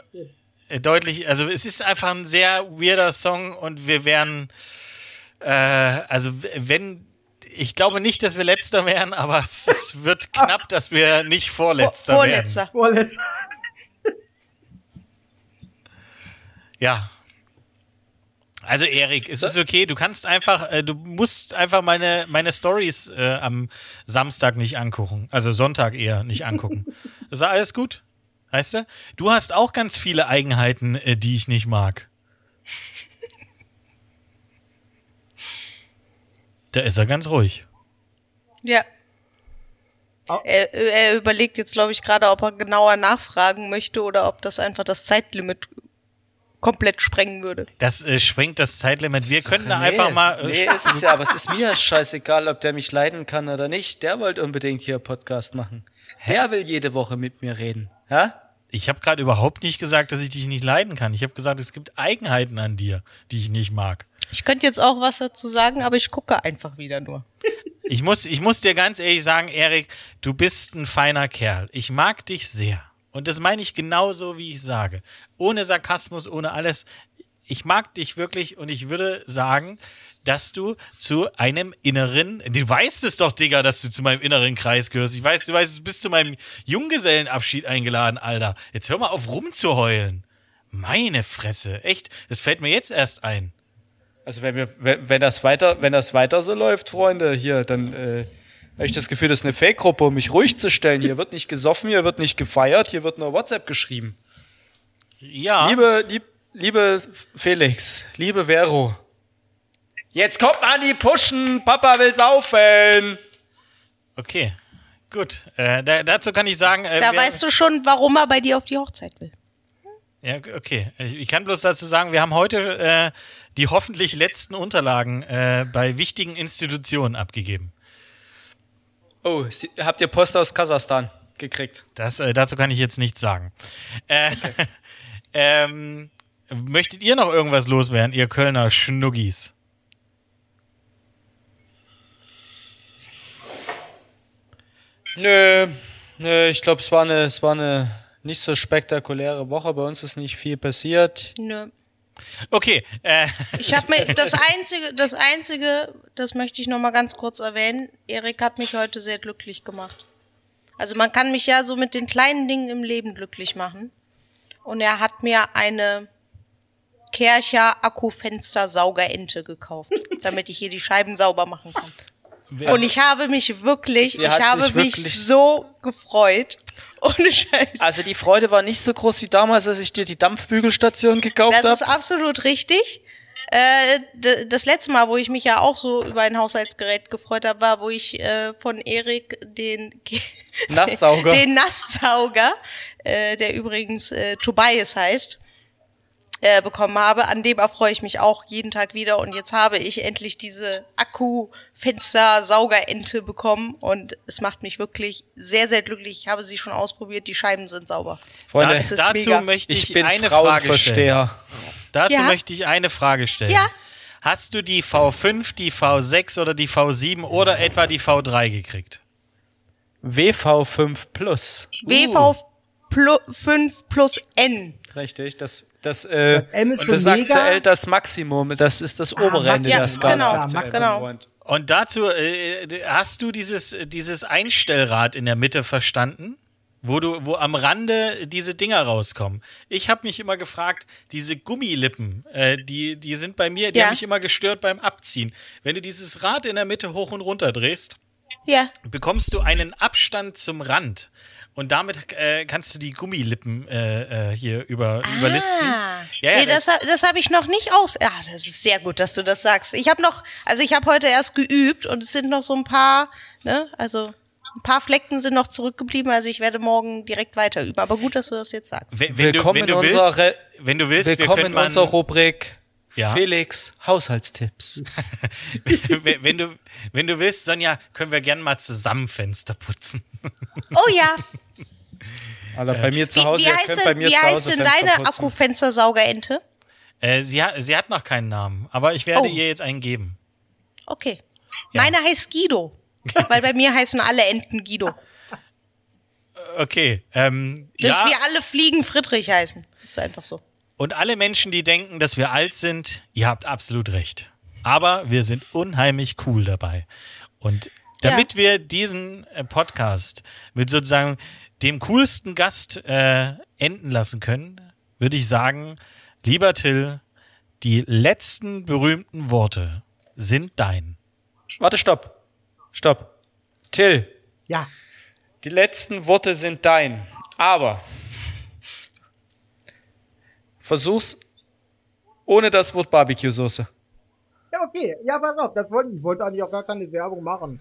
Äh, deutlich, also es ist einfach ein sehr weirder Song und wir wären, äh, also wenn, ich glaube nicht, dass wir letzter wären, aber es, es wird knapp, dass wir nicht vorletzter Vor, werden. vorletzter. Vorletzter. Ja. Also Erik, es ist okay, du kannst einfach, äh, du musst einfach meine, meine Stories äh, am Samstag nicht angucken. Also Sonntag eher nicht angucken. ist alles gut. Weißt du? Du hast auch ganz viele Eigenheiten, äh, die ich nicht mag. Da ist er ganz ruhig. Ja. Au- Er, er überlegt jetzt, glaube ich, gerade, ob er genauer nachfragen möchte oder ob das einfach das Zeitlimit komplett sprengen würde. Das äh, sprengt das Zeitlimit. Wir könnten da einfach mal. Äh, Nee, ist es ja, aber es ist mir scheißegal, ob der mich leiden kann oder nicht. Der wollte unbedingt hier Podcast machen. Der will jede Woche mit mir reden. Ja? Ich habe gerade überhaupt nicht gesagt, dass ich dich nicht leiden kann. Ich habe gesagt, es gibt Eigenheiten an dir, die ich nicht mag. Ich könnte jetzt auch was dazu sagen, aber ich gucke einfach wieder nur. Ich muss, ich muss dir ganz ehrlich sagen, Erik, du bist ein feiner Kerl. Ich mag dich sehr. Und das meine ich genauso, wie ich sage. Ohne Sarkasmus, ohne alles. Ich mag dich wirklich und ich würde sagen, dass du zu einem inneren, du weißt es doch, Digga, dass du zu meinem inneren Kreis gehörst. Ich weiß, du weißt, du bist zu meinem Junggesellenabschied eingeladen, Alter. Jetzt hör mal auf rumzuheulen. Meine Fresse, echt, das fällt mir jetzt erst ein. Also wenn wir, wenn, wenn das weiter, wenn das weiter so läuft, Freunde, hier, dann äh, habe ich das Gefühl, das ist eine Fake-Gruppe, um mich ruhig zu stellen. Hier wird nicht gesoffen, hier wird nicht gefeiert, hier wird nur WhatsApp geschrieben. Ja. Liebe, lieb, liebe Felix, liebe Vero. Jetzt kommt an die Pushen, Papa will saufen. Okay, Gut, äh, da, dazu kann ich sagen. Äh, Da weißt du schon, warum er bei dir auf die Hochzeit will. Ja, okay. Ich ich kann bloß dazu sagen, wir haben heute äh, die hoffentlich letzten Unterlagen äh, bei wichtigen Institutionen abgegeben. Oh, Sie, habt ihr Post aus Kasachstan gekriegt? Das, äh, dazu kann ich jetzt nichts sagen. Äh, ähm, möchtet ihr noch irgendwas loswerden, ihr Kölner Schnuggis? Nö, nö, ich glaube, es war eine, es war eine nicht so spektakuläre Woche. Bei uns ist nicht viel passiert. Nö. Okay, äh, Ich habe mir das einzige, das einzige, das möchte ich noch mal ganz kurz erwähnen. Erik hat mich heute sehr glücklich gemacht. Also man kann mich ja so mit den kleinen Dingen im Leben glücklich machen. Und er hat mir eine Kercher Akkufenster Saugerente gekauft, damit ich hier die Scheiben sauber machen kann. Und ich habe mich wirklich, Sie ich habe mich so gefreut. Ohne Scheiß. Also die Freude war nicht so groß wie damals, als ich dir die Dampfbügelstation gekauft Das ist habe. absolut richtig. Äh, das letzte Mal, wo ich mich ja auch so über ein Haushaltsgerät gefreut habe, war, wo ich äh, von Erik den Nasssauger. den Nasssauger, äh, der übrigens äh, Tobias heißt, äh, bekommen habe. An dem erfreue ich mich auch jeden Tag wieder. Und jetzt habe ich endlich diese Akku-Fenster-Saugerente bekommen. Und es macht mich wirklich sehr, sehr glücklich. Ich habe sie schon ausprobiert. Die Scheiben sind sauber. Freunde, da, dazu mega. möchte ich, ich bin eine Frage stellen. Dazu Ja. möchte ich eine Frage stellen. Ja. Hast du die V5, die V6 oder die V7 oder etwa die V3 gekriegt? WV5 Plus. WV plu 5 plus N. Richtig, das, das, äh, Das M ist und das mega. aktuell das Maximum, das ist das obere Ende ja, der Skala. genau, aktuell, genau. Und dazu äh, hast du dieses, dieses Einstellrad in der Mitte verstanden? Wo du, wo am Rande diese Dinger rauskommen. Ich habe mich immer gefragt, diese Gummilippen, äh, die, die sind bei mir, die Ja. haben mich immer gestört beim Abziehen. Wenn du dieses Rad in der Mitte hoch und runter drehst, Ja. bekommst du einen Abstand zum Rand. Und damit äh, kannst du die Gummilippen äh, äh, hier über, überlisten. Ah. Ja, ja, nee, das, ha- das habe ich noch nicht aus. Ja, das ist sehr gut, dass du das sagst. Ich habe noch, also ich habe heute erst geübt und es sind noch so ein paar, ne, also ein paar Flecken sind noch zurückgeblieben. Also ich werde morgen direkt weiter üben. Aber gut, dass du das jetzt sagst. Wenn, wenn Willkommen du, wenn du in willst, unserer Re- wenn du willst, wir Willkommen können in unserer Rubrik Ja. Felix Haushaltstipps. wenn, du, wenn du willst, Sonja, können wir gerne mal zusammen Fenster putzen. Oh ja. Alter, bei mir zu Wie, Hause, wie ihr heißt denn, mir wie zu heißt Hause denn deine. Akkufenstersaugerente? Äh, sie, hat, sie hat noch keinen Namen, aber ich werde Oh. ihr jetzt einen geben. Okay. Ja. Meine heißt Guido. weil bei mir heißen alle Enten Guido. Okay. Ähm, Bis ja, wir alle Fliegen Friedrich heißen. Ist einfach so. Und alle Menschen, die denken, dass wir alt sind, ihr habt absolut recht. Aber wir sind unheimlich cool dabei. Und damit wir diesen äh, Podcast mit sozusagen dem coolsten Gast äh, enden lassen können, würde ich sagen, lieber Till, die letzten berühmten Worte sind dein. Warte, stopp. Stopp. Till, Ja. die letzten Worte sind dein. Aber versuch's ohne das Wort Barbecue-Soße. Ja, okay. Ja, pass auf, das wollte ich. Ich wollte eigentlich auch gar keine Werbung machen.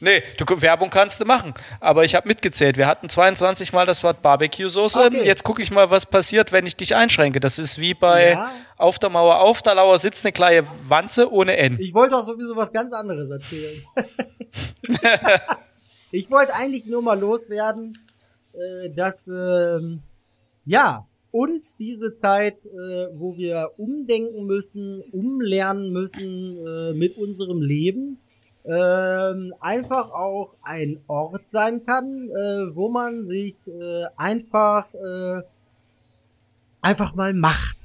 Nee, du, Werbung kannst du machen. Aber ich habe mitgezählt. Wir hatten 22 Mal das Wort Barbecue-Soße. Okay. Jetzt gucke ich mal, was passiert, wenn ich dich einschränke. Das ist wie bei Ja. Auf der Mauer, auf der Lauer sitzt eine kleine Wanze ohne N. Ich wollte auch sowieso was ganz anderes erzählen. ich wollte eigentlich nur mal loswerden, äh, dass ähm, ja uns diese Zeit, äh, wo wir umdenken müssen, umlernen müssen äh, mit unserem Leben, ähm, einfach auch ein Ort sein kann, äh, wo man sich äh, einfach äh, einfach mal macht.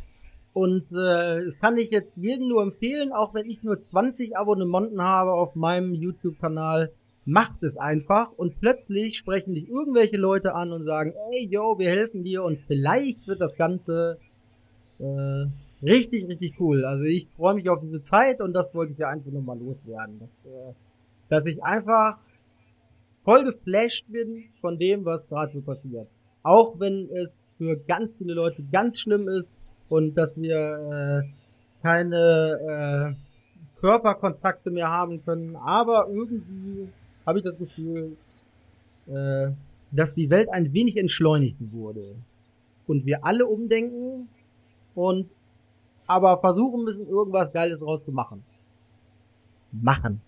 Und äh, das kann ich jetzt jedem nur empfehlen, auch wenn ich nur 20 Abonnementen habe auf meinem YouTube-Kanal. Macht es einfach und plötzlich sprechen dich irgendwelche Leute an und sagen, ey, yo, wir helfen dir und vielleicht wird das Ganze äh, richtig, richtig cool. Also ich freue mich auf diese Zeit und das wollte ich ja einfach nur mal loswerden. Dass, äh, dass ich einfach voll geflasht bin von dem, was gerade so passiert. Auch wenn es für ganz viele Leute ganz schlimm ist und dass wir äh, keine äh, Körperkontakte mehr haben können, aber irgendwie habe ich das Gefühl, äh, dass die Welt ein wenig entschleunigt wurde und wir alle umdenken und aber versuchen müssen, irgendwas Geiles draus zu machen. Machen.